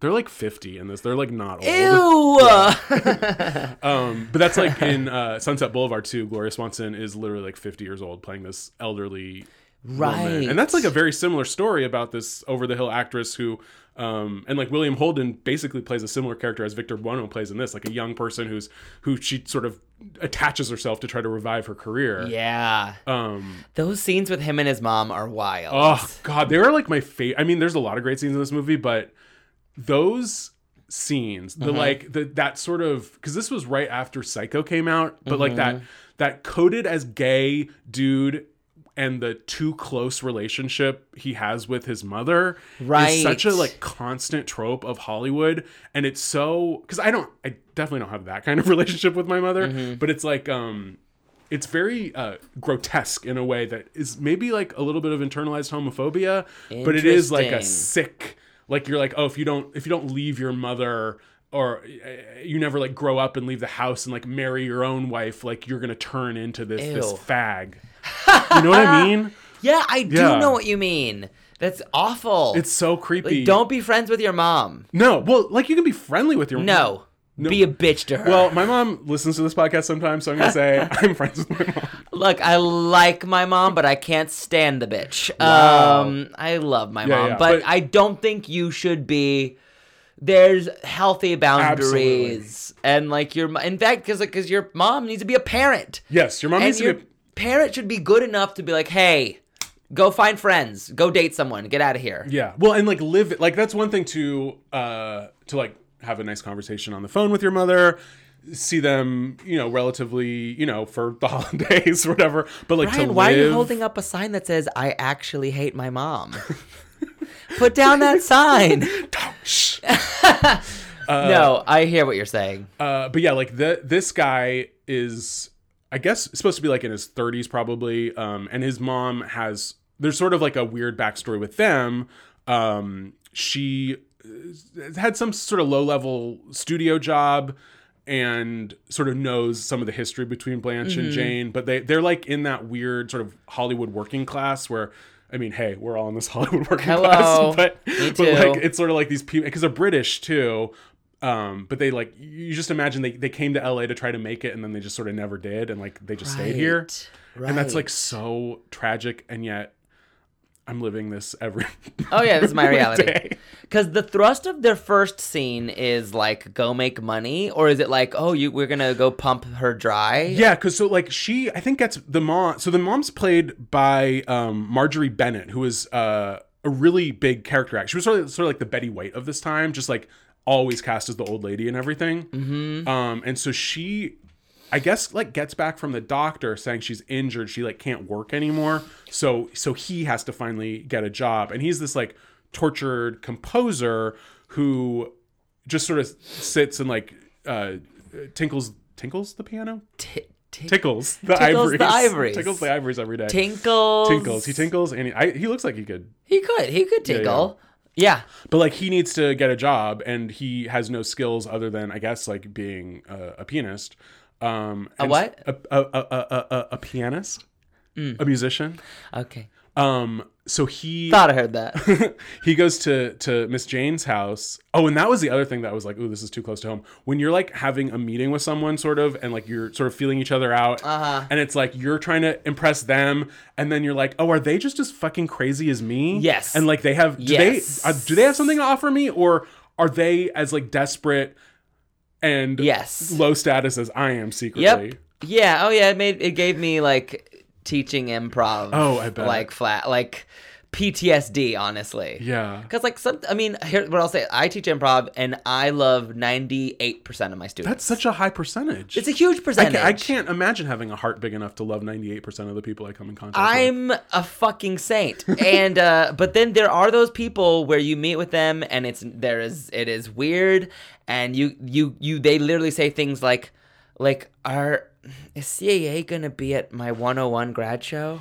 they're like fifty in this. They're like not old. Ew. Um, but that's like in uh, Sunset Boulevard too. Gloria Swanson is literally like 50 years old playing this elderly woman. Right. and that's like a very similar story about this over the hill actress who, um, and like William Holden basically plays a similar character as Victor Buono plays in this, like a young person who's who she sort of attaches herself to try to revive her career. yeah. Um. Those scenes with him and his mom are wild. Oh God, they were like my favorite. I mean, there's a lot of great scenes in this movie, but those scenes, the Mm-hmm. like the that sort of because this was right after Psycho came out, but like that Mm-hmm. that coded as gay dude and the too close relationship he has with his mother Right. is such a like constant trope of Hollywood and it's so because I don't I definitely don't have that kind of relationship with my mother Mm-hmm. but it's like um it's very uh, grotesque in a way that is maybe like a little bit of internalized homophobia but it is like a sick like you're like oh if you don't if you don't leave your mother or uh, you never like grow up and leave the house and like marry your own wife like you're gonna turn into this this fag you know what i mean Yeah, I do Yeah. know what you mean. That's awful. it's so creepy like, don't be friends with your mom. no well like you can be friendly with your mom. No. Be a bitch to her. Well, my mom listens to this podcast sometimes, so I'm gonna say I'm friends with my mom. Look, I like my mom, but I can't stand the bitch. Wow. Um, I love my Yeah, mom, yeah, but, but- I don't think you should be. There's healthy boundaries, and like your, in fact, because because your mom needs to be a parent, Yes, your mom and needs to your be. parent should be good enough to be like, hey, go find friends, go date someone, get out of here. Yeah. Well, and like live. Like that's one thing to uh to like have a nice conversation on the phone with your mother. See them, you know, relatively, you know, for the holidays or whatever. But like to why are you holding up a sign that says "I actually hate my mom"? Put down that sign. Shh. no, I hear what you're saying. Uh, but yeah, like the this guy is, I guess, supposed to be like in his 30s probably, um, and his mom has. There's sort of like a weird backstory with them. Um, she uh, had some sort of low level studio job and sort of knows some of the history between Blanche Mm-hmm. and Jane, but they they're like in that weird sort of Hollywood working class where. I mean, hey, we're all in this Hollywood working Hello. class, but, Me but like it's sort of like these people because they're British too. Um, but they like you just imagine they, they came to LA to try to make it and then they just sort of never did and like they just stayed here. Right. And that's like so tragic and yet I'm living this every Oh yeah, this is my reality. Because the thrust of their first scene is like go make money, or is it like oh you we're gonna go pump her dry? Yeah, because so like she, I think gets the mom. So the mom's played by um, Marjorie Bennett, who is uh, a really big character act. She was sort of sort of like the Betty White of this time, just like always cast as the old lady and everything. Mm-hmm. Um, and so she, I guess, like gets back from the doctor saying she's injured. She like can't work anymore. So so he has to finally get a job, and he's this like tortured composer who just sort of sits and like uh, tinkles tinkles the piano T- tickles the Tickles ivories the ivories. tickles the ivories every day tinkles. tinkles he tinkles and he, I, he looks like he could He could. He could yeah. tinkle. Yeah. but like he needs to get a job and he has no skills other than i guess like being a, a pianist um A what? a, a, a, a, a, a pianist Mm. a musician Okay. um so he Thought I heard that. he goes to to Miss Jane's house. Oh, and that was the other thing that was like, oh, this is too close to home. When you're like having a meeting with someone, sort of, and like you're sort of feeling each other out, Uh-huh. and it's like you're trying to impress them, and then you're like, oh, are they just as fucking crazy as me? Yes. And like they have, do Yes. they uh, do they have something to offer me, or are they as like desperate and Yes. low status as I am secretly? Yep. Yeah. Oh yeah. It made it gave me like teaching improv. Oh, I bet. Like flat like PTSD. Honestly. Yeah. Because like some, I mean, here what I'll say. I teach improv, and I love ninety eight percent of my students. That's such a high percentage. It's a huge percentage. can't, I can't imagine having a heart big enough to love 98% of the people I come in contact with. I'm a fucking saint. and uh but then there are those people where you meet with them and it's there is it is weird and you you you they literally say things like like are is CAA to be at my 101 grad show?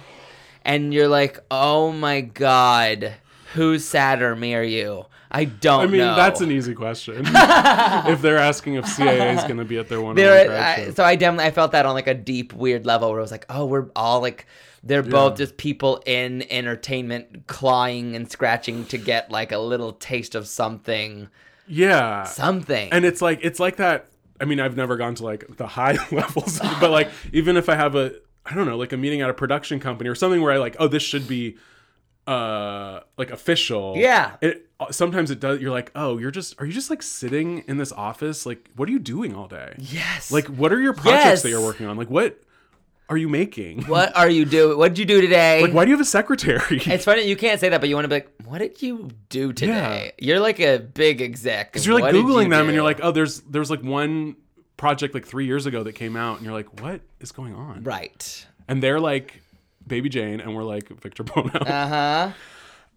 And you're like, "Oh my god, who's sadder me or you?" I don't I mean, know. that's an easy question. if they're asking if CAA is going to be at their one oh on I, so I definitely I felt that on like a deep, weird level where it was like, oh, we're all like, they're both just people in entertainment clawing and scratching to get like a little taste of something, yeah. something. And it's like it's like that. I mean, I've never gone to like the high levels, but like even if I have a I don't know, like a meeting at a production company or something where I like, oh, this should be uh like official. Yeah. It sometimes it does you're like, "Oh, you're just are you just like sitting in this office? Like what are you doing all day?" yes. Like what are your projects that you're working on? Like what are you making? what are you doing? What did you do today? Like why do you have a secretary? it's funny you can't say that, but you want to be like, what did you do today? You're like a big exec. Because you're like googling you them do? and you're like, oh, there's there's like one project like three years ago that came out, and you're like, what is going on? right. And they're like Baby Jane, and we're like Victor Buono. Uh huh.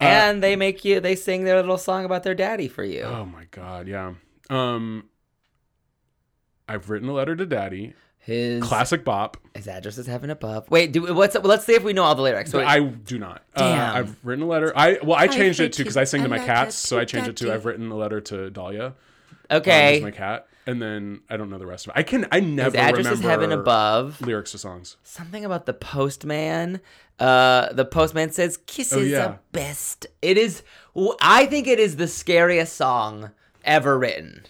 And they make you. They sing their little song about their daddy for you. oh my god, yeah. Um, I've written a letter to Daddy. His Classic bop. His address is heaven above. Wait, do what's up? let's see if we know all the lyrics. So I do not. Damn. Uh, I've written a letter. I well, I changed it hate to because. I sing to my cats, so I changed it to I've written a letter to Dahlia. um, okay. my cat, and then I don't know the rest of it. I can. I His never address is remember heaven above. lyrics to songs. Something about the postman. Uh, the postman says kisses Oh, yeah. are best. It is. I think it is the scariest song ever written.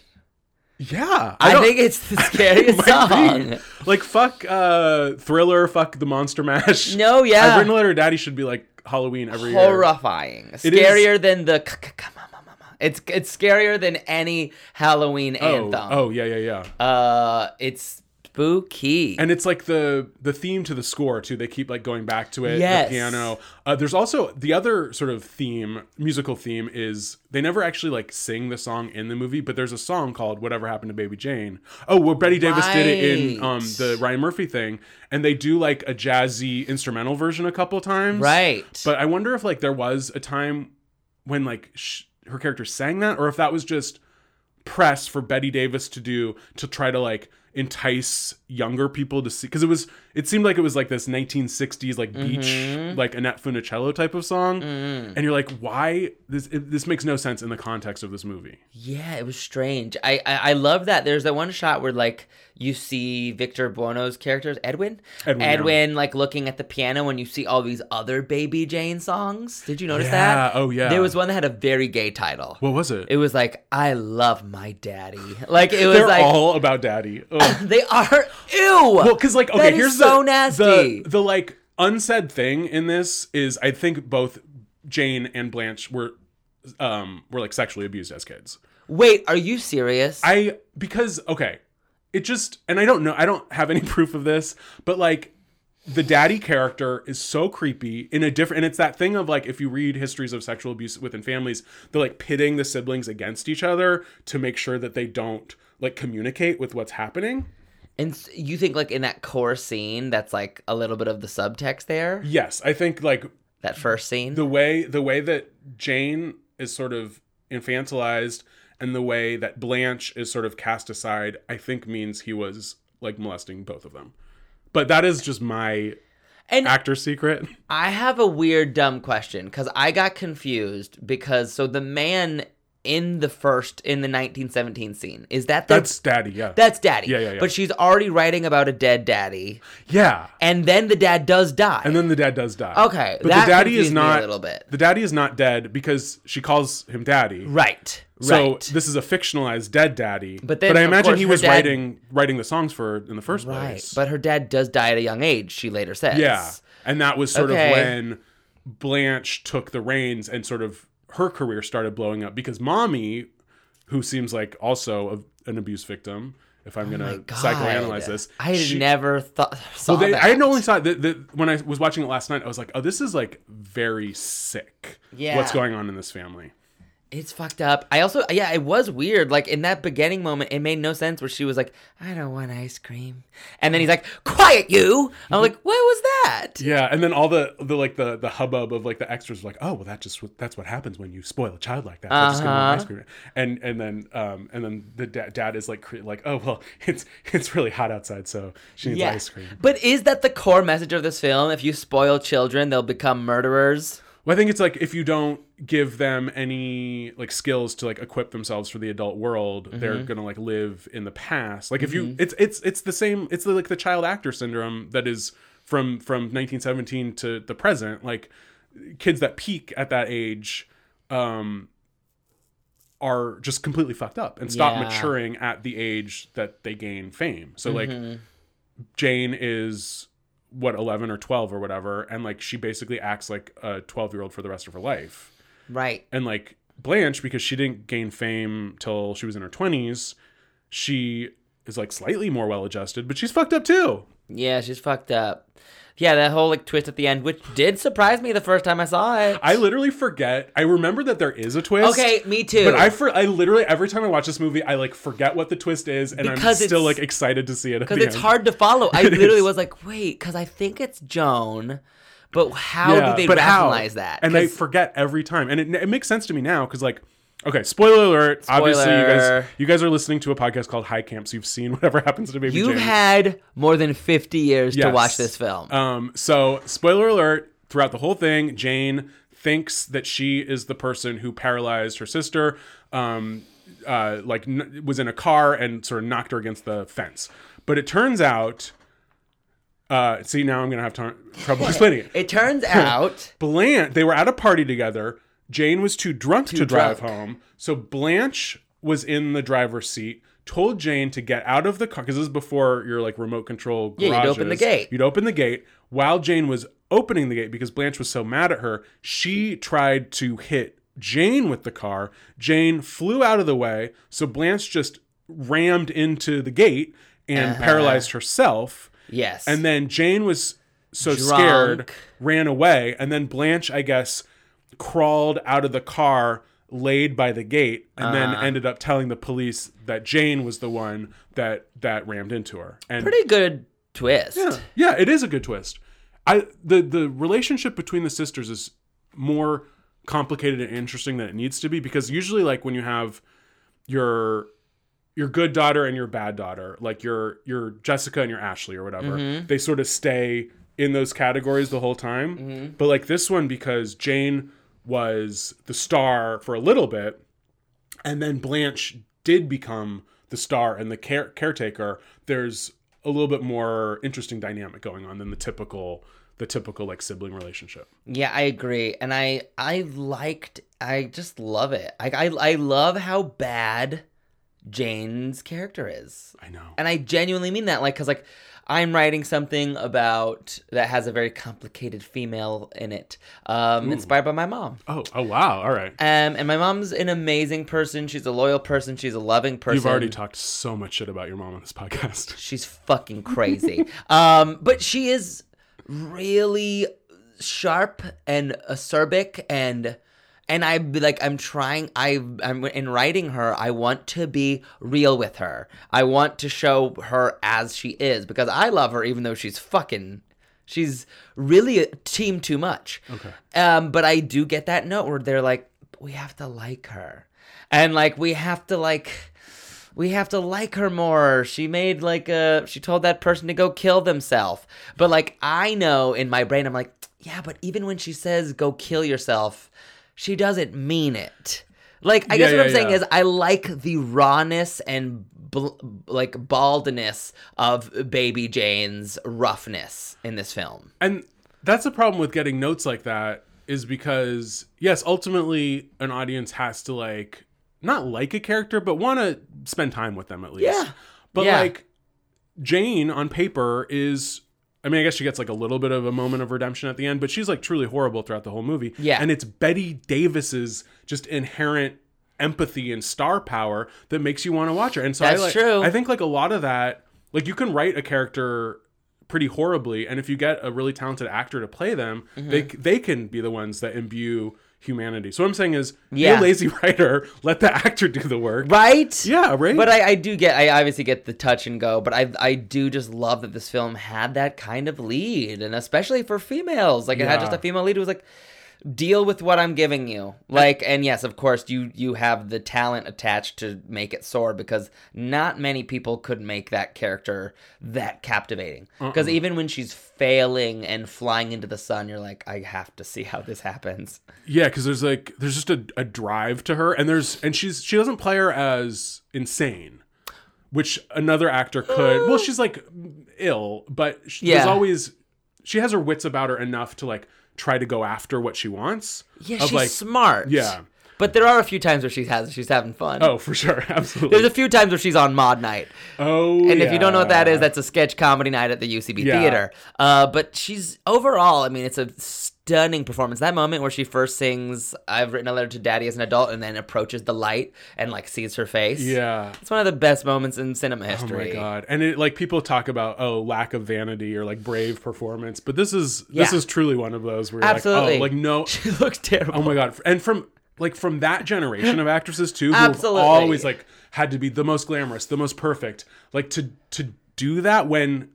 Yeah, I, don't- think it's the scariest Might song. be. Like fuck uh Thriller, fuck the Monster Mash. No, yeah. I've written a letter daddy should be like Halloween every year. Horrifying. is- Scarier than the k- k- come on, mama, mama. It's it's scarier than any Halloween Oh, anthem. oh yeah, yeah, yeah. Uh, it's spooky. And it's like the the theme to the score too. They keep like going back to it. Yes. The piano. Uh, there's also the other sort of theme, musical theme is they never actually like sing the song in the movie, but there's a song called "Whatever Happened to Baby Jane." Oh, well, Bette Davis did it in um, the Ryan Murphy thing, and they do like a jazzy instrumental version a couple times. right. But I wonder if like there was a time when like sh- her character sang that, or if that was just press for Bette Davis to do to try to like entice younger people to see because it was it seemed like it was like this 1960s like beach Mm-hmm. like Annette Funicello type of song and you're like why this it, this makes no sense in the context of this movie Yeah, it was strange. I, I I love that. There's that one shot where like you see Victor Buono's characters, Edwin, Edwin, yeah. like looking at the piano, and you see all these other Baby Jane songs. Did you notice that? Yeah, that? oh, yeah. There was one that had a very gay title. what was it, It was like I love my daddy. Like it was they're like all about daddy they are ew. well because like okay here's so the, nasty. the the like unsaid thing in this is I think both Jane and Blanche were um were like sexually abused as kids Wait, are you serious? I because okay, it just and I don't know I don't have any proof of this, but like the daddy character is so creepy in a different and it's that thing of like if you read histories of sexual abuse within families, they're like pitting the siblings against each other to make sure that they don't like communicate with what's happening. and you think like in that core scene, that's like a little bit of the subtext there. Yes, I think like That first scene. the way the way that Jane is sort of infantilized and the way that Blanche is sort of cast aside, I think means he was like molesting both of them. But that is just my and actor secret. I have a weird, dumb question because I got confused because so the man in the first in the 1917 scene is that the, That's daddy, yeah. that's daddy. Yeah, yeah, yeah. But she's already writing about a dead daddy, yeah. and then the dad does die. And then the dad does die. Okay, But the daddy is me a not little bit. The daddy is not dead because she calls him daddy. right, So this is a fictionalized dead daddy. But then, I imagine course, he was dad- writing writing the songs for her in the first right. place. But her dad does die at a young age. She later says. Yeah. And that was sort Okay. of when Blanche took the reins and sort of her career started blowing up because mommy, who seems like also a, an abuse victim, if I'm oh going to psychoanalyze this, I had she- never thought. Saw Well, they, that. I had only saw that, that when I was watching it last night. I was like, "Oh, this is like very sick. Yeah. what's going on in this family?" It's fucked up. I also, yeah, it was weird. Like in that beginning moment, it made no sense where she was like, "I don't want ice cream," and then he's like, "Quiet, you!" I'm like, "What was that?" Yeah, and then all the the like the the hubbub of like the extras were like, "Oh, well, that just that's what happens when you spoil a child like that. They're just gonna want Uh-huh. ice cream." And and then um and then the da- dad is like cre- like, "Oh, well, it's it's really hot outside, so she needs Yeah. ice cream." But is that the core message of this film? If you spoil children, they'll become murderers. Well, I think it's like if you don't give them any like skills to like equip themselves for the adult world, Mm-hmm. they're gonna like live in the past. Like if you, it's it's it's the same. It's the, like the child actor syndrome that is from from 1917 to the present. Like kids that peak at that age, um, are just completely fucked up and stop Yeah. maturing at the age that they gain fame. So like Mm-hmm. Jane is what 11 or 12 or whatever and like she basically acts like a 12 year old for the rest of her life Right. and like blanche because she didn't gain fame till she was in her 20s she is like slightly more well adjusted but she's fucked up too Yeah, she's fucked up. Yeah, that whole like twist at the end, which did surprise me the first time I saw it. i literally forget i remember that there is a twist okay, me too. but I for I literally every time I watch this movie I like forget what the twist is and Because I'm still like excited to see it because it's end. hard to follow. I It literally is. was like, wait, because I think it's Joan, but how Yeah, do they but how? rationalize that? And I forget every time. And it, it makes sense to me now because, like, okay, spoiler alert. Obviously, you guys you guys are listening to a podcast called High Camp, so you've seen whatever happens to Baby You've Jane. had more than 50 years to Yes. watch this film. Um, so spoiler alert. Throughout the whole thing, Jane thinks that she is the person who paralyzed her sister. Um, uh, like n- was in a car and sort of knocked her against the fence. But it turns out. Uh, see now I'm gonna have t- trouble explaining it. it turns out Blanche, they were at a party together. Jane was too drunk to drive drunk. home. So Blanche was in the driver's seat, told Jane to get out of the car because this is before your like remote control. Yeah, you'd open the gate. You'd open the gate while Jane was opening the gate because Blanche was so mad at her. She tried to hit Jane with the car. Jane flew out of the way, so Blanche just rammed into the gate and Uh-huh. paralyzed herself. Yes. And then Jane was so Drunk. scared, ran away, and then Blanche, I guess, crawled out of the car, laid by the gate, and then Uh-huh. ended up telling the police that Jane was the one that that rammed into her. And pretty good twist. yeah, yeah, it is a good twist. I the the relationship between the sisters is more complicated and interesting than it needs to be because usually like when you have your your good daughter and your bad daughter, like your your Jessica and your Ashley or whatever, Mm-hmm. they sort of stay in those categories the whole time. Mm-hmm. But like this one because Jane was the star for a little bit and then Blanche did become the star and the care- caretaker, there's a little bit more interesting dynamic going on than the typical the typical like sibling relationship. Yeah, I agree, and I I liked I just love it. I I, I love how bad Jane's character is, I know. and I genuinely mean that. Like, cause like I'm writing something about that has a very complicated female in it, um, inspired by my mom. Oh, oh wow. All right. Um, and my mom's an amazing person. She's a loyal person. She's a loving person. You've already talked so much shit about your mom on this podcast. She's fucking crazy. um, but she is really sharp and acerbic and and I be like I'm trying I I'm in writing her I want to be real with her. I want to show her as she is because I love her even though she's fucking she's really a team too much. Okay. Um but I do get that note where they're like we have to like her. And like we have to like we have to like her more. She made like a she told that person to go kill themselves. But like I know in my brain I'm like, yeah, but even when she says go kill yourself, she doesn't mean it. Like I guess Yeah, what I'm saying yeah. is I like the rawness and bl- like baldness of baby Jane's roughness in this film. And that's the problem with getting notes like that is because yes, ultimately an audience has to like not like a character, but want to spend time with them at least. Yeah. But Yeah. like Jane on paper is I mean, I guess she gets like a little bit of a moment of redemption at the end, but she's like truly horrible throughout the whole movie. Yeah. And it's Bette Davis's just inherent empathy and star power that makes you want to watch her. And so I like, true. I think like a lot of that, like you can write a character pretty horribly, and if you get a really talented actor to play them, Mm-hmm. they they can be the ones that imbue humanity. So what I'm saying is, be Yeah. a lazy writer, let the actor do the work. Right? Yeah, right. But I, I do get, I obviously get the touch and go, but I, I do just love that this film had that kind of lead, and especially for females, like it had just a female lead who was like, deal with what I'm giving you, like, and yes, of course, you you have the talent attached to make it soar because not many people could make that character that captivating. Because even when she's failing and flying into the sun, you're like, I have to see how this happens. Yeah, because there's like there's just a, a drive to her, and there's and she's she doesn't play her as insane, which another actor could. well, she's like ill, but sh there's Yeah. always she has her wits about her enough to like try to go after what she wants. Yeah, of, she's like, smart. Yeah. But there are a few times where she has she's having fun. Oh, for sure, absolutely. There's a few times where she's on Maude Night. oh, And if you don't know what that is, that's a sketch comedy night at the UCB Yeah. Theater. Uh, but she's overall, I mean, it's a stunning performance. That moment where she first sings "I've written a letter to Daddy" as an adult, and then approaches the light and like sees her face. yeah. it's one of the best moments in cinema history. Oh my god! And it like people talk about oh lack of vanity or like brave performance, but this is this is truly one of those where you're Absolutely. like oh like no She looks terrible. Oh my god! And from like from that generation of actresses too, who always like had to be the most glamorous, the most perfect. Like to to do that when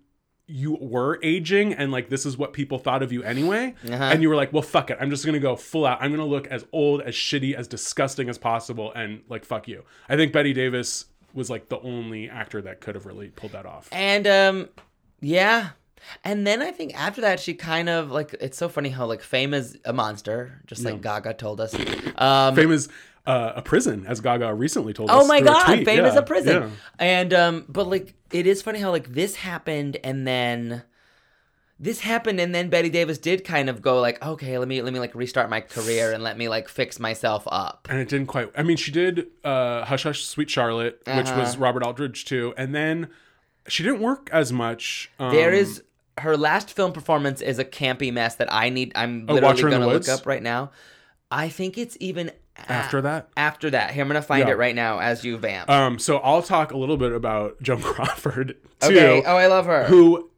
you were aging and like this is what people thought of you anyway, Uh-huh. and you were like, well, fuck it, I'm just gonna go full out. I'm gonna look as old, as shitty, as disgusting as possible, and like fuck you. I think Bette Davis was like the only actor that could have really pulled that off. And um, yeah. And then I think after that, she kind of like it's so funny how like fame is a monster, just like Gaga told us. Um, Fame is uh, a prison, as Gaga recently told us. Oh my god, fame is a prison. yeah. And um but like it is funny how like this happened and then this happened and then Bette Davis did kind of go like, okay, let me let me like restart my career and let me like fix myself up. and it didn't quite. I mean, she did uh, "Hush Hush, Sweet Charlotte," which Uh-huh. was Robert Aldrich too, and then she didn't work as much. Um, There is her last film performance is a campy mess that I need. I'm Oh, literally Watch Her in the gonna look up right now. I think it's even a- After that? After that, here I'm gonna find Yeah. it right now as you vamp. Um, so I'll talk a little bit about Joan Crawford too. okay. Oh, I love her. who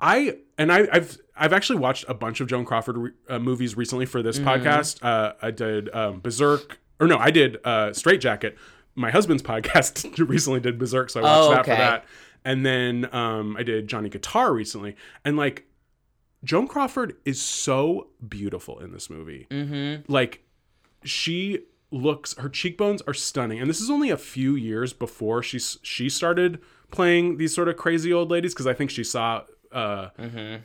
I and I, I've I've actually watched a bunch of Joan Crawford re- uh, movies recently for this Mm-hmm. podcast. Uh, I did um, Berserk, or no, I did uh, Strait-Jacket. My husband's podcast recently did Berserk, so I watched Oh, that for that. And then um, I did Johnny Guitar recently, and like Joan Crawford is so beautiful in this movie. Mm-hmm. Like she looks her cheekbones are stunning and this is only a few years before she she started playing these sort of crazy old ladies because i think she saw uh Mm-hmm.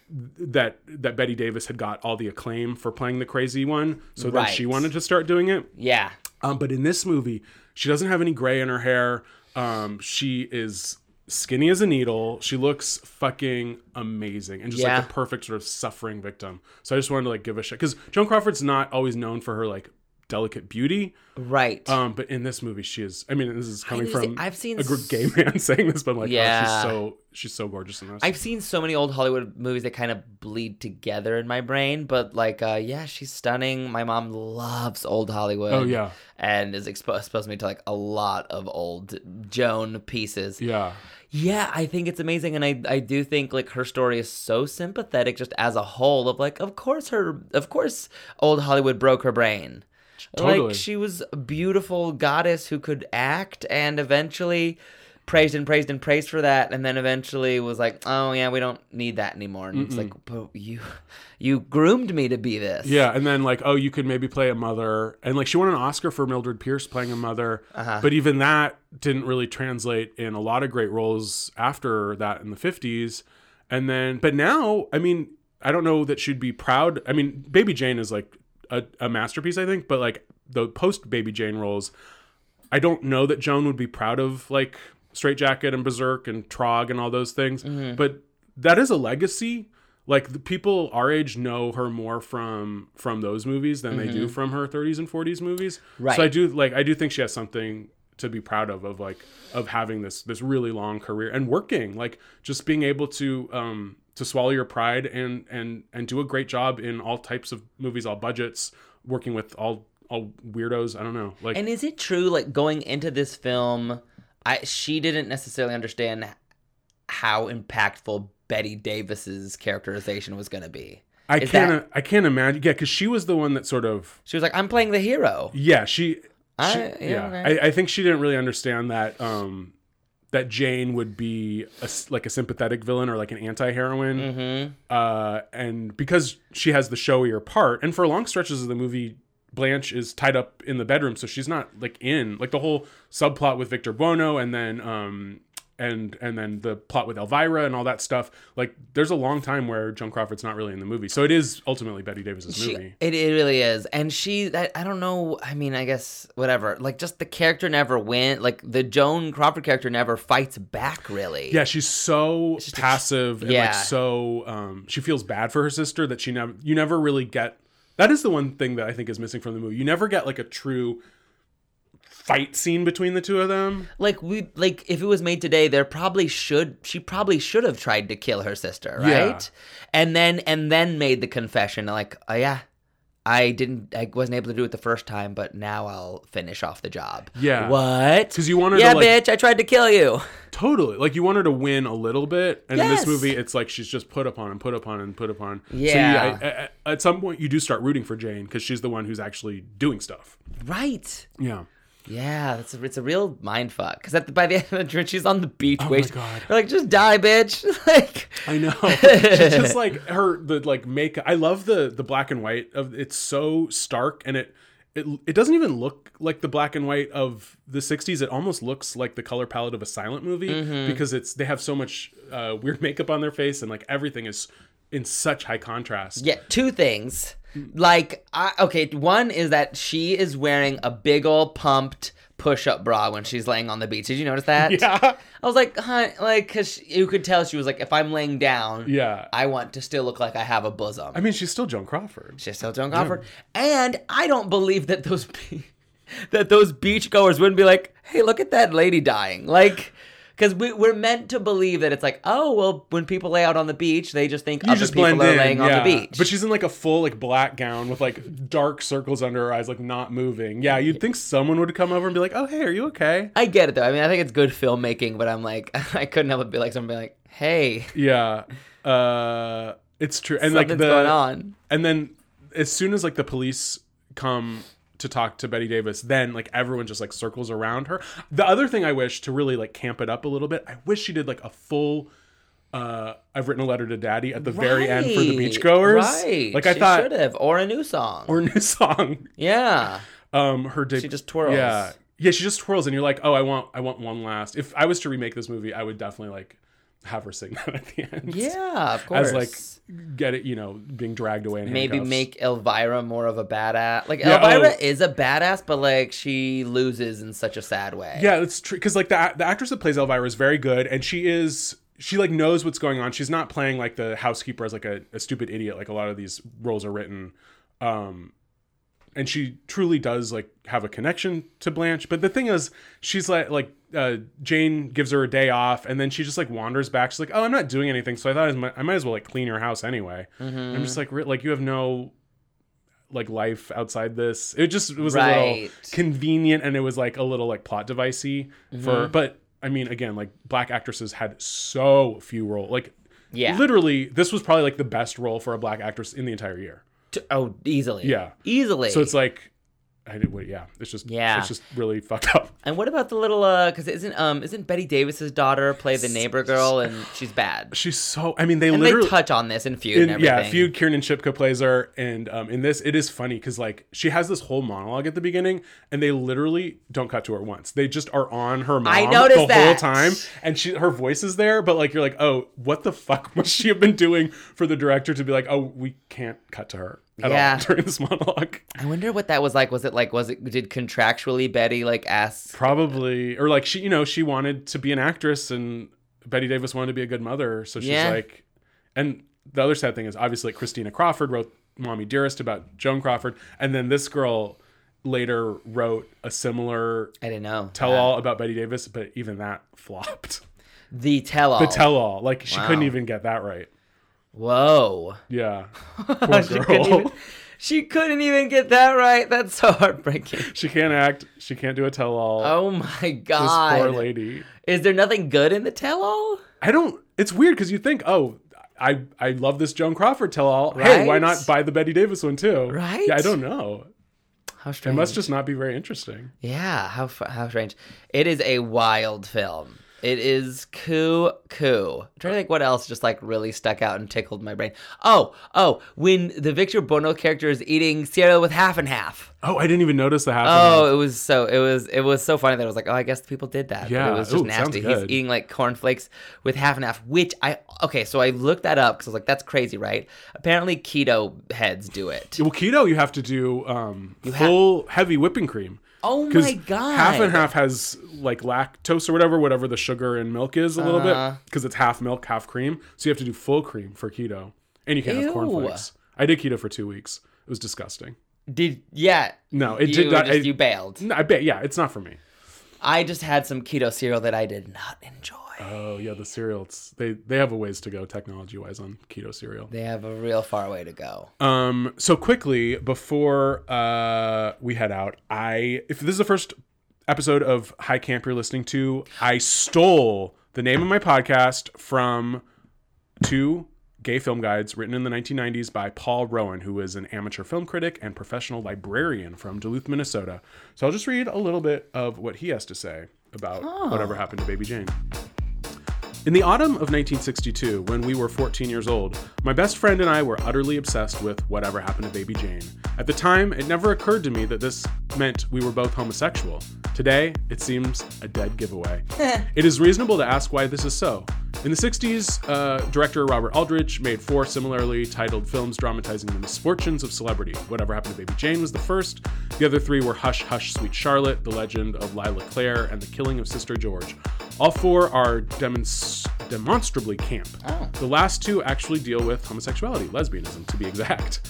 that that bette davis had got all the acclaim for playing the crazy one so then she wanted to start doing it Yeah. um, but in this movie, she doesn't have any gray in her hair. Um, she is skinny as a needle. She looks fucking amazing and just Yeah. like the perfect sort of suffering victim. So I just wanted to like give a shit because Joan Crawford's not always known for her like delicate beauty. Right. Um, but in this movie, she is. I mean, this is coming from I've seen a gay man saying this, but I'm like, yeah, Yeah. she's so she's so gorgeous in this. I've seen so many old Hollywood movies that kind of bleed together in my brain, but like, uh, yeah, she's stunning. My mom loves old Hollywood. Oh, yeah. and is expo- exposed me to like a lot of old Joan pieces. yeah, Yeah, I think it's amazing, and I I do think like her story is so sympathetic, just as a whole. Of like, of course her, of course, old Hollywood broke her brain. Totally. Like she was a beautiful goddess who could act, and eventually praised and praised and praised for that, and then eventually was like, oh yeah, we don't need that anymore. And it's like, but you, you groomed me to be this. Yeah, and then like, oh, you could maybe play a mother, and like she won an Oscar for Mildred Pierce playing a mother, Uh-huh. but even that didn't really translate in a lot of great roles after that in the fifties, and then but now, I mean, I don't know that she'd be proud. I mean, Baby Jane is like a, a masterpiece, I think, but like the post Baby Jane roles, I don't know that Joan would be proud of like Strait-Jacket and Berserk and Trog and all those things. Mm-hmm. But that is a legacy. Like the people our age know her more from from those movies than they do from her 30s and 40s movies. Mm-hmm. Right. So I do like I do think she has something to be proud of of like of having this this really long career and working like just being able to um to swallow your pride and and and do a great job in all types of movies all budgets working with all all weirdos i don't know like And is it true, like going into this film, I she didn't necessarily understand how impactful Bette Davis's characterization was going to be. I Is can't that- I can't imagine. Yeah, because she was the one that sort of She was like, "I'm playing the hero." yeah she, I- she- yeah, yeah. okay. I, I think she didn't really understand that um that Jane would be a like a sympathetic villain or like an anti-heroine. Mm-hmm. Uh, and because she has the showier part, and for long stretches of the movie, Blanche is tied up in the bedroom, so she's not like in like the whole subplot with Victor Buono, and then um and and then the plot with Elvira and all that stuff. Like, there's a long time where Joan Crawford's not really in the movie, so it is ultimately Bette Davis's She, movie. it, it really is, and she that I don't know. I mean, I guess whatever. Like, just the character never went. Like the Joan Crawford character never fights back. Really. Yeah, she's so passive and yeah. like so um she feels bad for her sister that she never you never really get that is the one thing that I think is missing from the movie. You never get like a true fight scene between the two of them. Like we like if it was made today, there probably should she probably should have tried to kill her sister, Yeah. right? And then and then made the confession like, oh yeah, I didn't, I wasn't able to do it the first time, but now I'll finish off the job. Yeah. What? Cuz you wanted to, Yeah, like- bitch, I tried to kill you. Totally. Like you want her to win a little bit, and in this movie, it's like she's just put upon and put upon and put upon. Yeah. So you, I, I, at some point, you do start rooting for Jane because she's the one who's actually doing stuff. Right. Yeah. Yeah, it's a, it's a real mind fuck. Because the, by the end of the she's on the beach, Oh my wait, God. they're like, just die, bitch. like, I know. She's just like her the like makeup. I love the the black and white of it's so stark and it it it doesn't even look like the black and white of the 60s. It almost looks like the color palette of a silent movie Mm-hmm. because it's they have so much uh, weird makeup on their face and like everything is in such high contrast. Yeah, two things. Like, I, okay, one is that she is wearing a big old pumped push-up bra when she's laying on the beach. Did you notice that? Yeah. I was like, huh, like, cause you could tell she was like, if I'm laying down, Yeah. I want to still look like I have a bosom. I mean, she's still Joan Crawford. She's still Joan Crawford, and I don't believe that those be- that those beachgoers wouldn't be like, hey, look at that lady dying, like. Because we, we're meant to believe that it's like, oh, well, when people lay out on the beach, they just think You other just people blend are in, laying yeah. on the beach. But she's in like a full like black gown with like dark circles under her eyes, like not moving. Yeah, you'd think someone would come over and be like, "Oh, hey, are you okay?" I get it though. I mean, I think it's good filmmaking, but I'm like, I couldn't help but be like, someone be like, hey, Yeah, uh, it's true. And like something's the going on. and then as soon as like the police come to talk to Bette Davis, then like everyone just like circles around her. The other thing I wish to really like camp it up a little bit, I wish she did like a full uh I've written a letter to daddy at the very end for the beachgoers. Right. Like I She thought should have, or a new song. or a new song. yeah. Um her de- She just twirls. Yeah. Yeah, she just twirls and you're like, "Oh, I want I want one last." If I was to remake this movie, I would definitely like have her sing that at the end. Yeah, of course. As like get it, you know, being dragged away in maybe handcuffs. make Elvira more of a badass. Like Yeah, Elvira oh. is a badass, but like she loses in such a sad way. Yeah, it's true because like the the actress that plays Elvira is very good, and she is she like knows what's going on. She's not playing like the housekeeper as like a, a stupid idiot like a lot of these roles are written. Um, and she truly does like have a connection to Blanche. But the thing is, she's like like uh, Jane gives her a day off, and then she just like wanders back. She's like, "Oh, I'm not doing anything," so I thought I might, I might as well like clean your house anyway. I'm just like, like you have no like life outside this. It just it was a little convenient, and it was like a little like plot devicey for. But I mean, again, like black actresses had so few roles. Like, Yeah. literally, this was probably like the best role for a black actress in the entire year. T- Oh, easily. Yeah. Easily. So it's like, I did wait. Yeah, it's just Yeah. it's just really fucked up. and what about the little uh cuz isn't um isn't Bette Davis's daughter play the neighbor girl and she's bad. She's so. I mean, they And literally they touch on this in feud in, and everything. yeah, feud. Kiernan Shipka plays her, and um, in this, it is funny because like she has this whole monologue at the beginning, and they literally don't cut to her once. They just are on her mom I noticed the whole time, and she her voice is there, but like you're like, oh, what the fuck must she have been doing for the director to be like, oh, we can't cut to her Yeah. all during this monologue. I wonder what that was like. Was it like was it did contractually Bette like ask Probably, or like she, you know, she wanted to be an actress, and Bette Davis wanted to be a good mother, so she's Yeah. like, and the other sad thing is obviously Christina Crawford wrote "Mommy Dearest" about Joan Crawford, and then this girl later wrote a similar I didn't know. tell-all about Bette Davis, but even that flopped. The tell all. The tell-all, like she couldn't even get that right. Whoa. Yeah, poor she girl. couldn't even She couldn't even get that right. That's so heartbreaking. she can't act. She can't do a tell-all. Oh my this god. poor lady. Is there nothing good in the tell all? I don't. It's weird because you think, oh, I I love this Joan Crawford tell all. Hey, why not buy the Bette Davis one too? Right? Yeah, I don't know. How strange. It must just not be very interesting. Yeah, how how strange. It is a wild film. It is coo coo. I'm trying to think what else just like really stuck out and tickled my brain. Oh, oh, when the Victor Buono character is eating cereal with half and half. Oh, I didn't even notice the half. Oh, it was so it was it was so funny that I was like, oh, I guess people did that. But Yeah, it was just ooh, nasty. He's eating like cornflakes with half and half, which I okay. So I looked that up because I was like, that's crazy, right? Apparently, keto heads do it. well, keto you have to do um, full heavy whipping cream. Oh my god! Half and half has like lactose or whatever, whatever the sugar in milk is a little Uh-huh. bit, because it's half milk, half cream. So you have to do full cream for keto, and you can't Ew. have cornflakes. I did keto for two weeks. It was disgusting. Did yeah? No, it did not. Just, I, you bailed. No, I bet. Yeah, it's not for me. I just had some keto cereal that I did not enjoy. Oh yeah, the cereal. It's, they they have a ways to go technology wise on keto cereal. They have a real far way to go. Um. So quickly before uh we head out, I if this is the first episode of High Camp you're listening to, I stole the name of my podcast from two gay film guides written in the 1990s by Paul Roen, who is an amateur film critic and professional librarian from Duluth, Minnesota. So I'll just read a little bit of what he has to say about whatever happened to Baby Jane. In the autumn of 1962, when we were 14 years old, my best friend and I were utterly obsessed with whatever happened to Baby Jane. At the time, it never occurred to me that this meant we were both homosexual. Today, it seems a dead giveaway. it is reasonable to ask why this is so. In the 60s, uh, director Robert Aldrich made four similarly titled films dramatizing the misfortunes of celebrity. Whatever Happened to Baby Jane was the first. The other three were Hush, Hush, Sweet Charlotte, The Legend of Lylah Clare, and The Killing of Sister George. All four are demons- demonstrably camp. Oh. The last two actually deal with homosexuality, lesbianism to be exact.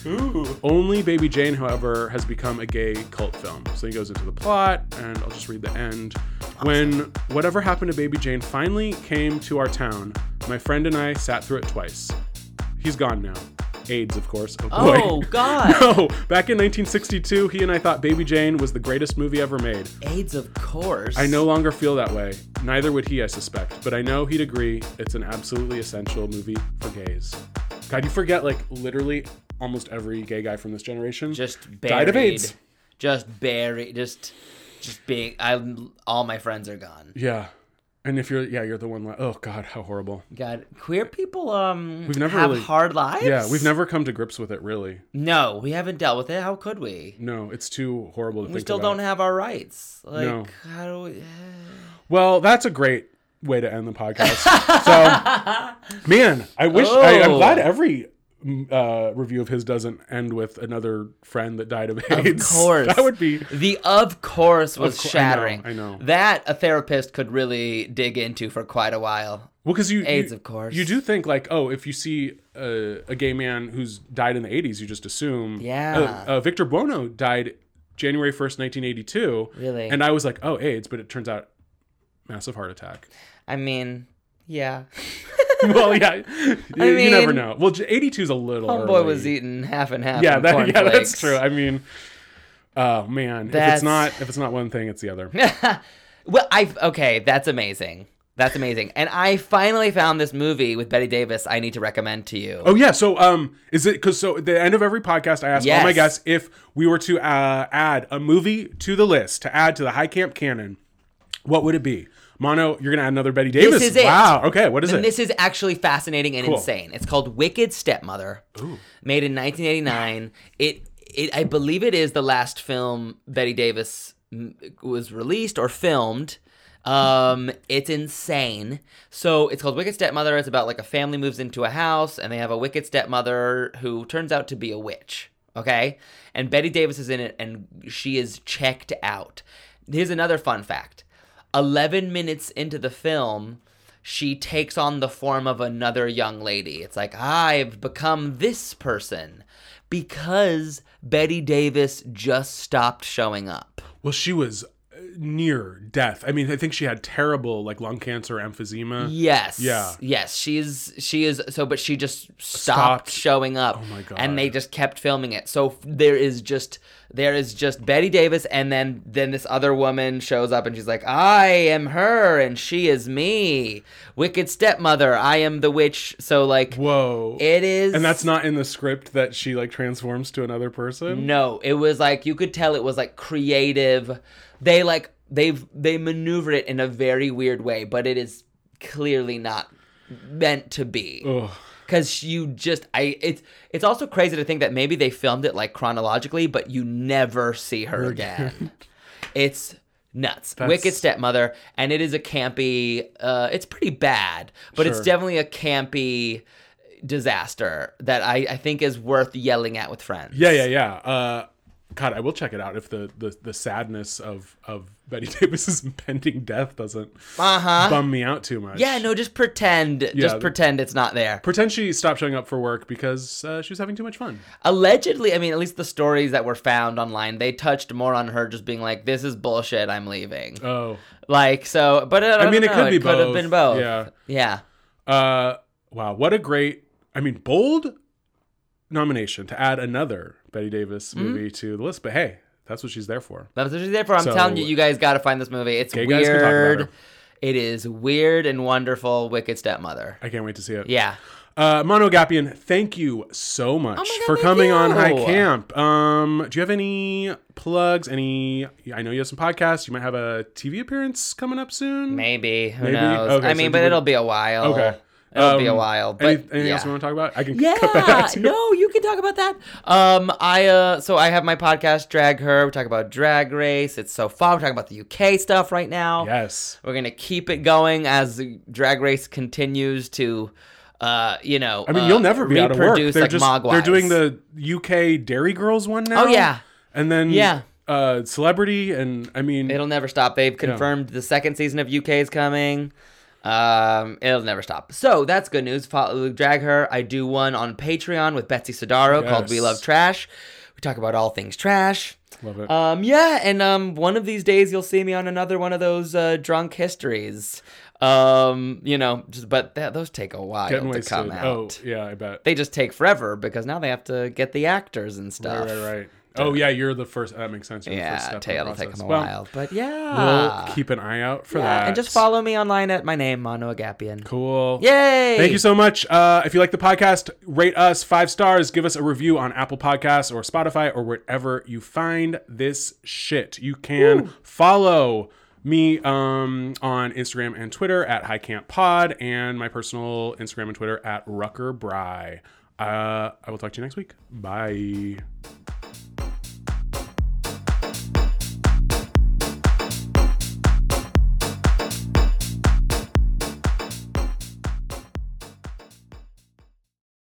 Only Baby Jane, however, has become a gay cult film. So he goes into the plot, and I'll just read the end. When Whatever Happened to Baby Jane finally came to our town, my friend and I sat through it twice. He's gone now. AIDS, of course. Oh. Oh, God. no, back in 1962, he and I thought Baby Jane was the greatest movie ever made. AIDS, of course. I no longer feel that way. Neither would he, I suspect. But I know he'd agree it's an absolutely essential movie for gays. God, you forget like literally almost every gay guy from this generation Just buried. died of AIDS. Just buried. Just, just being. I. All my friends are gone. Yeah, and if you're yeah you're the one. Li- oh God, how horrible. God, queer people um We've never have really- hard lives. Yeah, we've never come to grips with it really. No, we haven't dealt with it. How could we? No, it's too horrible to We think still about. don't have our rights. Like, No. how do we? Well, that's a great way to end the podcast. so, man, I wish I, I'm Oh. glad every mm, uh, review of his doesn't end with another friend that died of AIDS. Of course, that would be. the of course was Of cour- I know, shattering. I know. that a therapist could really dig into for quite a while. Well, because you AIDS, you- of course. You do think like, oh, if you see a, a gay man who's died in the '80s, you just assume. Yeah. Uh, uh, Victor Buono died January 1st, 1982. Really? And I was like, oh, AIDS, but it turns out massive heart attack. I mean, yeah, well, yeah, you, you never know. Well, 82 is a little. homeboy early. was eating half and half. Yeah, that, yeah, that's true. I mean, oh man, if it's not if it's not one thing, it's the other. Well, I okay, that's amazing. That's amazing. And I finally found this movie with Bette Davis. I need to recommend to you. Oh yeah, so um, is it because so at the end of every podcast, I ask all my guests if we were to uh, add a movie to the list to add to the High Camp canon, what would it be? Mano, you're gonna add another Bette Davis. This is it. Wow. Okay. What is it? and it? this is actually fascinating and Cool. insane. It's called Wicked Stepmother, Ooh. made in 1989. It, it, I believe it is the last film Bette Davis was released or filmed. Um, it's insane. So it's called Wicked Stepmother. It's about like a family moves into a house and they have a wicked stepmother who turns out to be a witch. Okay, and Bette Davis is in it, and she is checked out. Here's another fun fact. 11 minutes into the film, she takes on the form of another young lady. It's like, I've become this person because Bette Davis just stopped showing up. well, she was uh, near death. I mean, I think she had terrible like lung cancer, emphysema. Yes. Yeah. Yes, she's she is so but she just stopped, Stopped. showing up. Oh my God. And they just kept filming it. So there is just there is just Bette Davis and then then this other woman shows up and she's like, "I am her and she is me. Wicked stepmother, I am the witch." So like Whoa. it is and that's not in the script that she like transforms to another person. No, it was like you could tell it was like creative. They like they've they maneuver it in a very weird way, but it is clearly not meant to be. Ugh. Cause you just I it's it's also crazy to think that maybe they filmed it like chronologically, but you never see her again. it's nuts. That's- Wicked stepmother, and it is a campy. Uh, it's pretty bad, but it's definitely a campy disaster that I I think is worth yelling at with friends. Yeah, yeah, yeah. Uh, God, I will check it out if the the, the sadness of of Bette Davis's impending death doesn't Uh huh. bum me out too much. Yeah, no, just pretend. Yeah. Just pretend it's not there. Pretend she stopped showing up for work because uh, she was having too much fun. Allegedly, I mean, at least the stories that were found online, they touched more on her just being like, "This is bullshit. I'm leaving." Oh, Like so, but I, I mean, don't it know, could be could have both. been both. Yeah. yeah. uh, wow, what a great, I mean, bold nomination to add another Bette Davis Mm-hmm. movie to the list. But hey, that's what she's there for. That's what she's there for. I'm So- telling you, you guys got to find this movie. It's Gay guys can talk about weird. It is weird and wonderful. Wicked stepmother. I can't wait to see it. Yeah. Uh, Mano Agapion, thank you so much Oh God, for coming on. High Camp. Um, do you have any plugs? Any? I know you have some podcasts. You might have a TV appearance coming up soon. Maybe. Who Maybe? knows? Okay, I so mean, but it'll be a while. Okay. It'll be a Um, while. But Any, anything yeah. else we want to talk about? I can cut that Yeah, out too. no, you can talk about that. Um, I uh, so I have my podcast, Drag Her. We talk about Drag Race. It's so fun. We're talking about the UK stuff right now. Yes. We're gonna keep it going as Drag Race continues to, uh, you know. I mean, uh, you'll never be out of work. They're like just Mogwais. they're doing the UK Dairy Girls one now. Oh, yeah. and then Yeah. uh, Celebrity, and I mean, It'll never stop. They've confirmed the second season of UK is coming. Um, it'll never stop. So that's good news. Follow, drag her. I do one on Patreon with Betsy Sodaro called "We Love Trash." We talk about all things trash. love it. Um, yeah, and um, one of these days you'll see me on another one of those uh, drunk histories. Um, you know, just but th- those take a while Getting to wasted. come out. Oh, yeah, I bet. They just take forever because now they have to get the actors and stuff. Right, right, right. Oh, yeah, you're the first. That makes sense. You're Yeah, step in the it'll take them a Well, while, but yeah, We'll keep an eye out for yeah, that. and just follow me online at my name, Mano Agapion. Cool. Yay! Thank you so much. Uh, if you like the podcast, rate us five stars. Give us a review on Apple Podcasts or Spotify or wherever you find this shit. You can follow me um, on Instagram and Twitter at High Camp Pod and my personal Instagram and Twitter at Rucker Bry. Uh, I will talk to you next week. Bye.